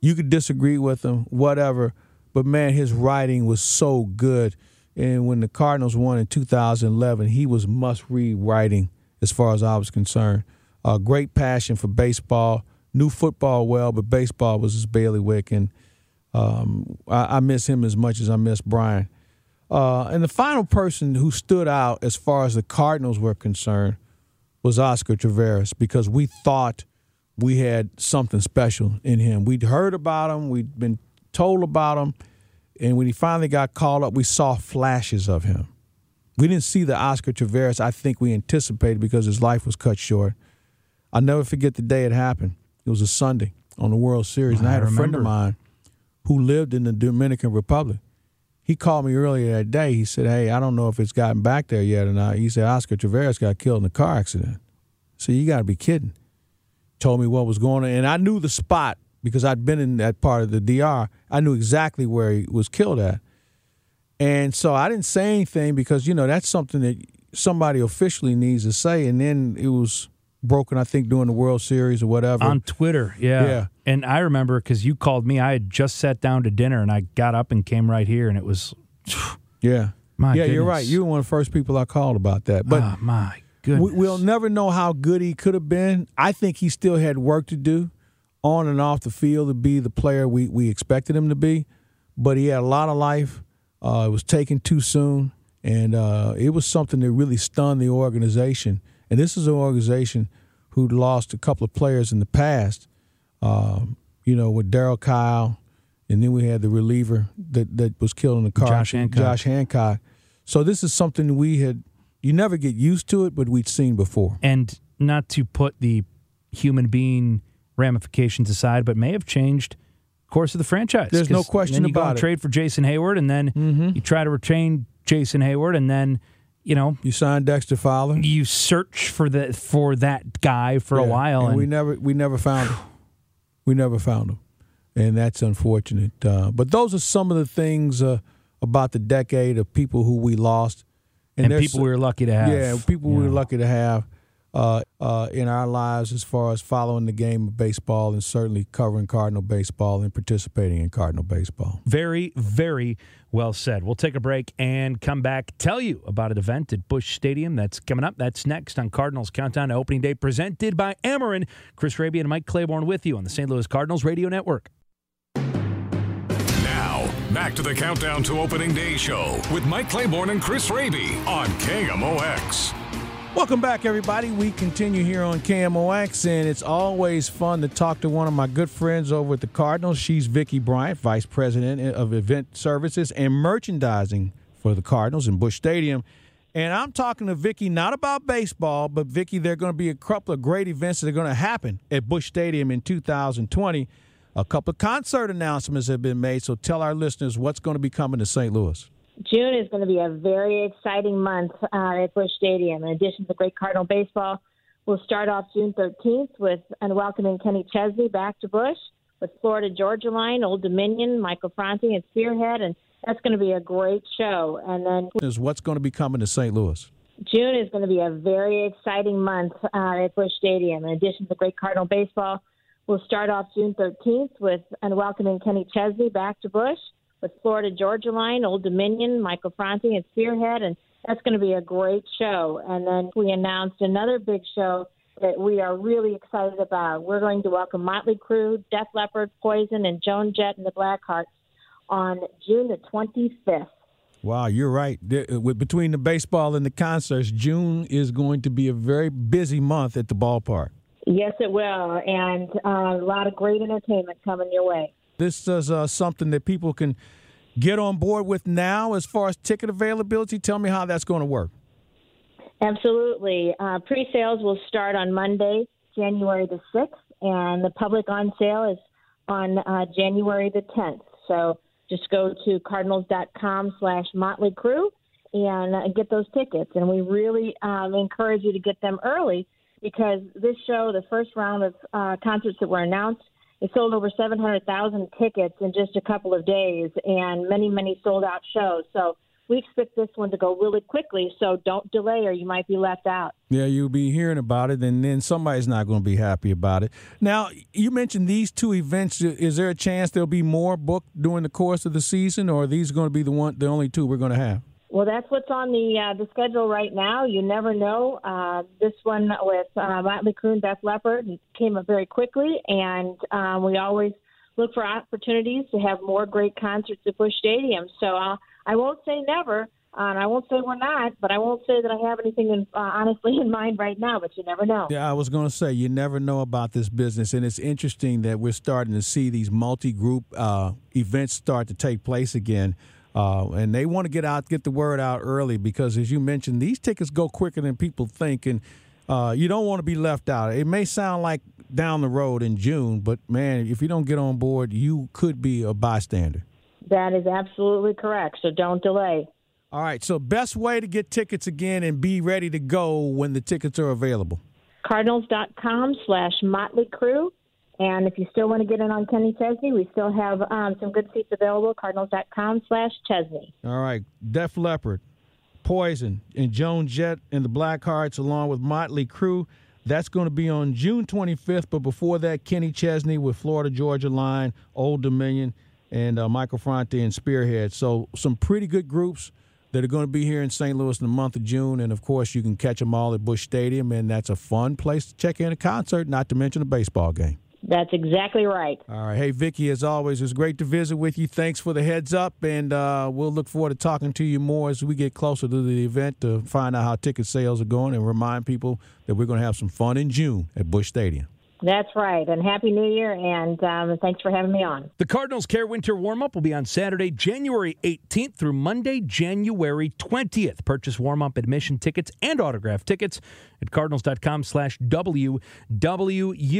You could disagree with him, whatever, but man, his writing was so good. And when the Cardinals won in 2011, he was must read writing as far as I was concerned. A great passion for baseball, knew football well, but baseball was his bailiwick, and um, I, I miss him as much as I miss Brian. Uh, and the final person who stood out as far as the Cardinals were concerned was Oscar Taveras because we thought we had something special in him. We'd heard about him, we'd been told about him, and when he finally got called up, we saw flashes of him. We didn't see the Oscar Taveras I think we anticipated because his life was cut short. I'll never forget the day it happened. It was a Sunday on the World Series, and I I had a friend of mine who lived in the Dominican Republic. He called me earlier that day. He said, Hey, I don't know if it's gotten back there yet or not. He said, Oscar Taveras got killed in a car accident. So you got to be kidding. Told me what was going on. And I knew the spot because I'd been in that part of the DR. I knew exactly where he was killed at. And so I didn't say anything because, you know, that's something that somebody officially needs to say. And then it was broken, I think, during the World Series or whatever. on Twitter. Yeah. Yeah. And I remember because you called me, I had just sat down to dinner and I got up and came right here and it was, Yeah. My yeah, you're right. You were one of the first people I called about that. But oh, my we, goodness. we'll never know how good he could have been. I think he still had work to do on and off the field to be the player we, we expected him to be. But he had a lot of life. Uh, it was taken too soon. And uh, it was something that really stunned the organization. And this is an organization who'd lost a couple of players in the past, um, you know, with Darryl Kile. And then we had the reliever that, that was killed in the car. Josh Hancock. Josh Hancock. So this is something we had. You never get used to it, but we'd seen before. and not to put the human being ramifications aside, but may have changed course of the franchise. There's no question then you go about and it. trade for Jason Heyward, and then you try to retain Jason Heyward, and then you know You signed Dexter Fowler you search for the for that guy for a while, and, and, we never we never found him. We never found him, and that's unfortunate. Uh, but those are some of the things uh, about the decade of people who we lost, and there's people we were lucky to have. Yeah, people we were lucky to have uh, uh, in our lives as far as following the game of baseball and certainly covering Cardinal baseball and participating in Cardinal baseball. Very, very well said. We'll take a break and come back, tell you about an event at Busch Stadium that's coming up. That's next on Cardinals Countdown to Opening Day, presented by Ameren. Chris Raby and Mike Claiborne with you on the St. Louis Cardinals Radio Network. Now, back to the Countdown to Opening Day show with Mike Claiborne and Chris Raby on KMOX. Welcome back, everybody. We continue here on KMOX, and it's always fun to talk to one of my good friends over at the Cardinals. She's Vicki Bryant, Vice President of Event Services and Merchandising for the Cardinals in Busch Stadium. And I'm talking to Vicki not about baseball, but Vicki, there are going to be a couple of great events that are going to happen at Busch Stadium in 2020. A couple of concert announcements have been made, so tell our listeners what's going to be coming to St. Louis. June is going to be a very exciting month uh, at Busch Stadium. In addition to great Cardinal baseball, We'll start off June 13th with and welcoming Kenny Chesney back to Busch with Florida Georgia Line, Old Dominion, Michael Franti, and Spearhead, and that's going to be a great show. And then Is what's going to be coming to St. Louis? June is going to be a very exciting month uh, at Busch Stadium. In addition to great Cardinal baseball, we'll start off June 13th with and welcoming Kenny Chesney back to Busch with Florida Georgia Line, Old Dominion, Michael Franti, and Spearhead, and that's going to be a great show. And then we announced another big show that we are really excited about. We're going to welcome Motley Crue, Def Leppard, Poison, and Joan Jett and the Blackhearts on June the 25th. Wow, you're right. Uh, Between the baseball and the concerts, June is going to be a very busy month at the ballpark. Yes, it will, and uh, a lot of great entertainment coming your way. This is uh, something that people can get on board with now as far as ticket availability. Tell me how that's going to work. Absolutely. Uh, Pre sales will start on Monday, January the 6th, and the public on sale is on uh, January the 10th. So just go to cardinals.com slash motley crue and uh, get those tickets. And we really um, encourage you to get them early because this show, the first round of uh, concerts that were announced, sold over 700,000 tickets in just a couple of days and many, many sold out shows. So we expect this one to go really quickly. So don't delay or you might be left out. Yeah, you'll be hearing about it, and then somebody's not going to be happy about it. Now, you mentioned these two events. Is there a chance there'll be more booked during the course of the season, or are these going to be the one, the only two we're going to have? Well, that's what's on the uh, the schedule right now. You never know. Uh, this one with uh, Motley Crue Def Leppard came up very quickly, and um, we always look for opportunities to have more great concerts at Busch Stadium. So uh, I won't say never, uh, and I won't say we're not, but I won't say that I have anything in, uh, honestly in mind right now. But you never know. Yeah, I was going to say you never know about this business, and it's interesting that we're starting to see these multi-group uh, events start to take place again. Uh, and they want to get out, get the word out early because, as you mentioned, these tickets go quicker than people think, and uh, you don't want to be left out. It may sound like down the road in June, but man, if you don't get on board, you could be a bystander. That is absolutely correct. So don't delay. All right, so best way to get tickets again and be ready to go when the tickets are available. Cardinals.com slash Motley Crue. And if you still want to get in on Kenny Chesney, we still have um, some good seats available. Cardinals.com slash Chesney. All right, Def Leppard, Poison, and Joan Jett and the Blackhearts, along with Motley Crue. That's going to be on June 25th. But before that, Kenny Chesney with Florida Georgia Line, Old Dominion, and uh, Michael Franti and Spearhead. So some pretty good groups that are going to be here in St. Louis in the month of June. And of course, you can catch them all at Busch Stadium, and that's a fun place to check in a concert, not to mention a baseball game. That's exactly right. All right. Hey, Vicky, as always, it was great to visit with you. Thanks for the heads up, and uh, we'll look forward to talking to you more as we get closer to the event to find out how ticket sales are going and remind people that we're going to have some fun in June at Busch Stadium. That's right. And Happy New Year. And um, thanks for having me on. The Cardinals Care Winter Warm Up will be on Saturday, January 18th through Monday, January 20th. Purchase warm up admission tickets and autograph tickets at cardinals.com slash WWU.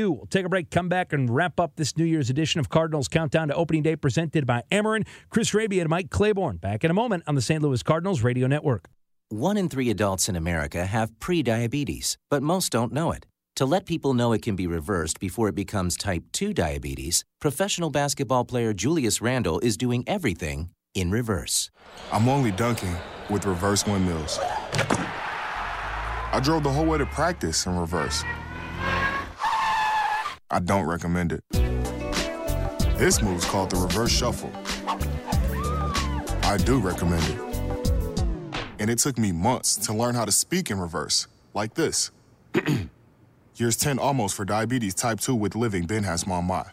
We'll take a break, come back, and wrap up this New Year's edition of Cardinals Countdown to Opening Day presented by Ameren, Chris Raby, and Mike Claiborne. Back in a moment on the St. Louis Cardinals Radio Network. One in three adults in America have prediabetes, but most don't know it. To let people know it can be reversed before it becomes type 2 diabetes, professional basketball player Julius Randle is doing everything in reverse. I'm only dunking with reverse windmills. I drove the whole way to practice in reverse. I don't recommend it. This move's called the reverse shuffle. I do recommend it. And it took me months to learn how to speak in reverse, like this. Years 10 almost for diabetes type 2 with living Ben has mom my.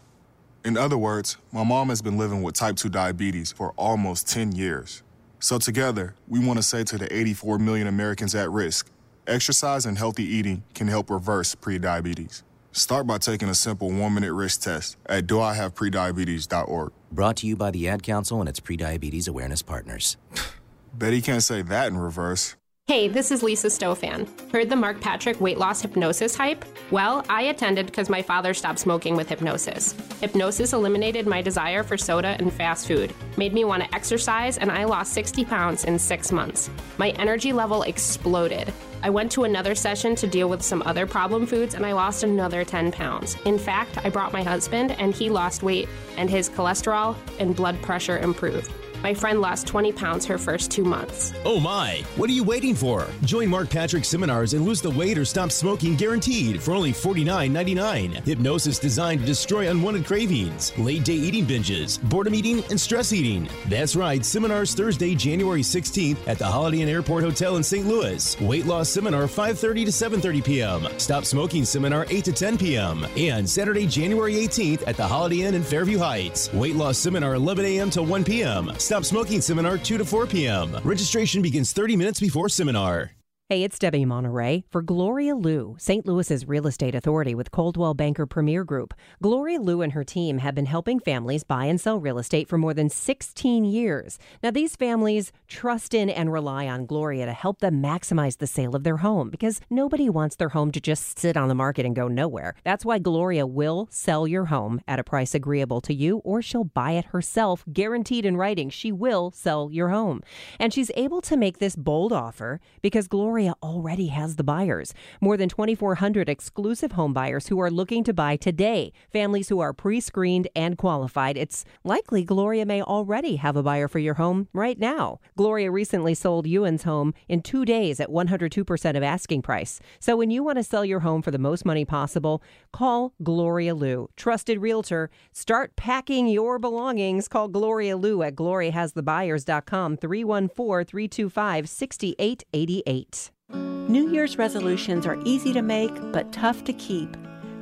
In other words, my mom has been living with type 2 diabetes for almost 10 years. So together, we want to say to the 84 million Americans at risk, exercise and healthy eating can help reverse prediabetes. Start by taking a simple one-minute risk test at doihaveprediabetes.org. Brought to you by the Ad Council and its prediabetes awareness partners. Bet he can't say that in reverse. Hey, this is Lisa Stofan. Heard the Mark Patrick weight loss hypnosis hype? Well, I attended because my father stopped smoking with hypnosis. Hypnosis eliminated my desire for soda and fast food, made me want to exercise, and I lost 60 pounds in six months. My energy level exploded. I went to another session to deal with some other problem foods and I lost another 10 pounds. In fact, I brought my husband and he lost weight and his cholesterol and blood pressure improved. My friend lost 20 pounds her first two months. Oh my! What are you waiting for? Join Mark Patrick seminars and lose the weight or stop smoking guaranteed for only $49.99. Hypnosis designed to destroy unwanted cravings, late day eating binges, boredom eating, and stress eating. That's right, seminars Thursday, January 16th at the Holiday Inn Airport Hotel in St. Louis. Weight loss seminar 5:30 to 7:30 p.m. Stop smoking seminar 8 to 10 p.m. And Saturday, January 18th at the Holiday Inn in Fairview Heights. Weight loss seminar 11 a.m. to 1 p.m. Stop Smoking Seminar 2 to 4 p.m. Registration begins 30 minutes before seminar. Hey, it's Debbie Monterey for Gloria Liu, St. Louis's real estate authority with Coldwell Banker Premier Group. Gloria Liu and her team have been helping families buy and sell real estate for more than 16 years. Now, these families trust in and rely on Gloria to help them maximize the sale of their home because nobody wants their home to just sit on the market and go nowhere. That's why Gloria will sell your home at a price agreeable to you or she'll buy it herself, guaranteed in writing. She will sell your home. And she's able to make this bold offer because Gloria already has the buyers. More than 2,400 exclusive home buyers who are looking to buy today. Families who are pre screened and qualified. It's likely Gloria may already have a buyer for your home right now. Gloria recently sold Ewan's home in two days at 102% of asking price. So when you want to sell your home for the most money possible, call Gloria Lou, trusted realtor. Start packing your belongings. Call Gloria Lou at gloriahasthebuyers.com 314 325 6888. New Year's resolutions are easy to make but tough to keep.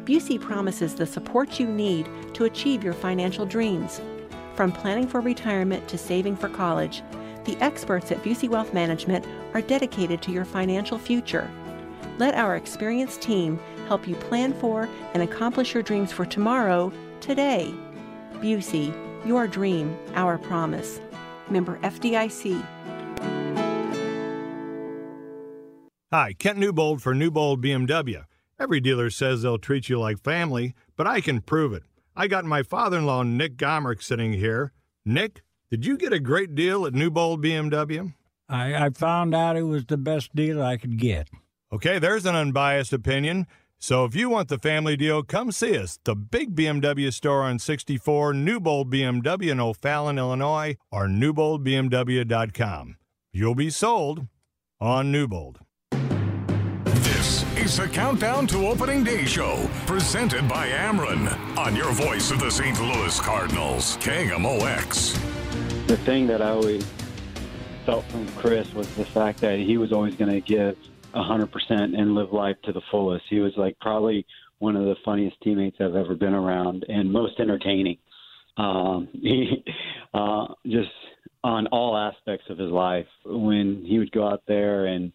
Busey promises the support you need to achieve your financial dreams. From planning for retirement to saving for college, the experts at Busey Wealth Management are dedicated to your financial future. Let our experienced team help you plan for and accomplish your dreams for tomorrow, today. Busey, your dream, our promise. Member FDIC. Hi, Kent Newbold for Newbold BMW. Every dealer says they'll treat you like family, but I can prove it. I got my father in law, Nick Gomerick, sitting here. Nick, did you get a great deal at Newbold BMW? I, I found out it was the best deal I could get. Okay, there's an unbiased opinion. So if you want the family deal, come see us. The big BMW store on 64 Newbold BMW in O'Fallon, Illinois, or newboldbmw.com. You'll be sold on Newbold. This is the Countdown to Opening Day show, presented by Ameren, on your voice of the St. Louis Cardinals, KMOX. The thing that I always felt from Chris was the fact that he was always going to give 100% and live life to the fullest. He was like probably one of the funniest teammates I've ever been around and most entertaining. Um, he uh, just on all aspects of his life. When he would go out there and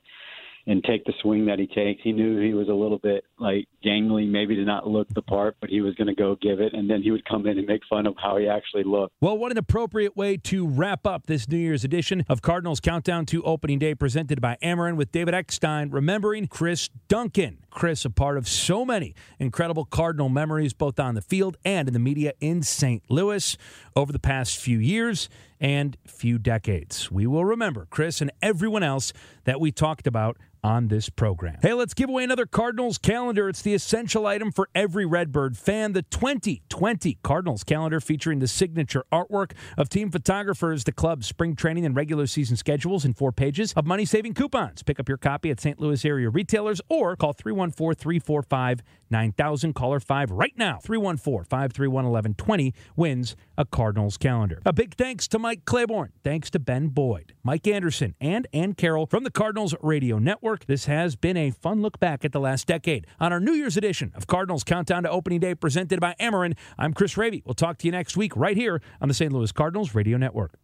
and take the swing that he takes. He knew he was a little bit like gangly, maybe to not look the part, but he was going to go give it, and then he would come in and make fun of how he actually looked. Well, what an appropriate way to wrap up this New Year's edition of Cardinals Countdown to Opening Day, presented by Ameren with David Eckstein, remembering Chris Duncan. Chris, a part of so many incredible Cardinal memories, both on the field and in the media in St. Louis over the past few years and few decades. We will remember Chris and everyone else that we talked about on this program. Hey, let's give away another Cardinals calendar. It's the essential item for every Redbird fan. The 2020 Cardinals calendar featuring the signature artwork of team photographers, the club's spring training and regular season schedules, and four pages of money saving coupons. Pick up your copy at St. Louis area retailers or call 314 345 9000. Caller 5 right now. 314 531 1120 wins a Cardinals calendar. A big thanks to Mike Claiborne. Thanks to Ben Boyd, Mike Anderson, and Ann Carroll from the Cardinals Radio Network. This has been a fun look back at the last decade on our New Year's edition of Cardinals Countdown to Opening Day presented by Ameren. I'm Chris Raby. We'll talk to you next week right here on the St. Louis Cardinals Radio Network.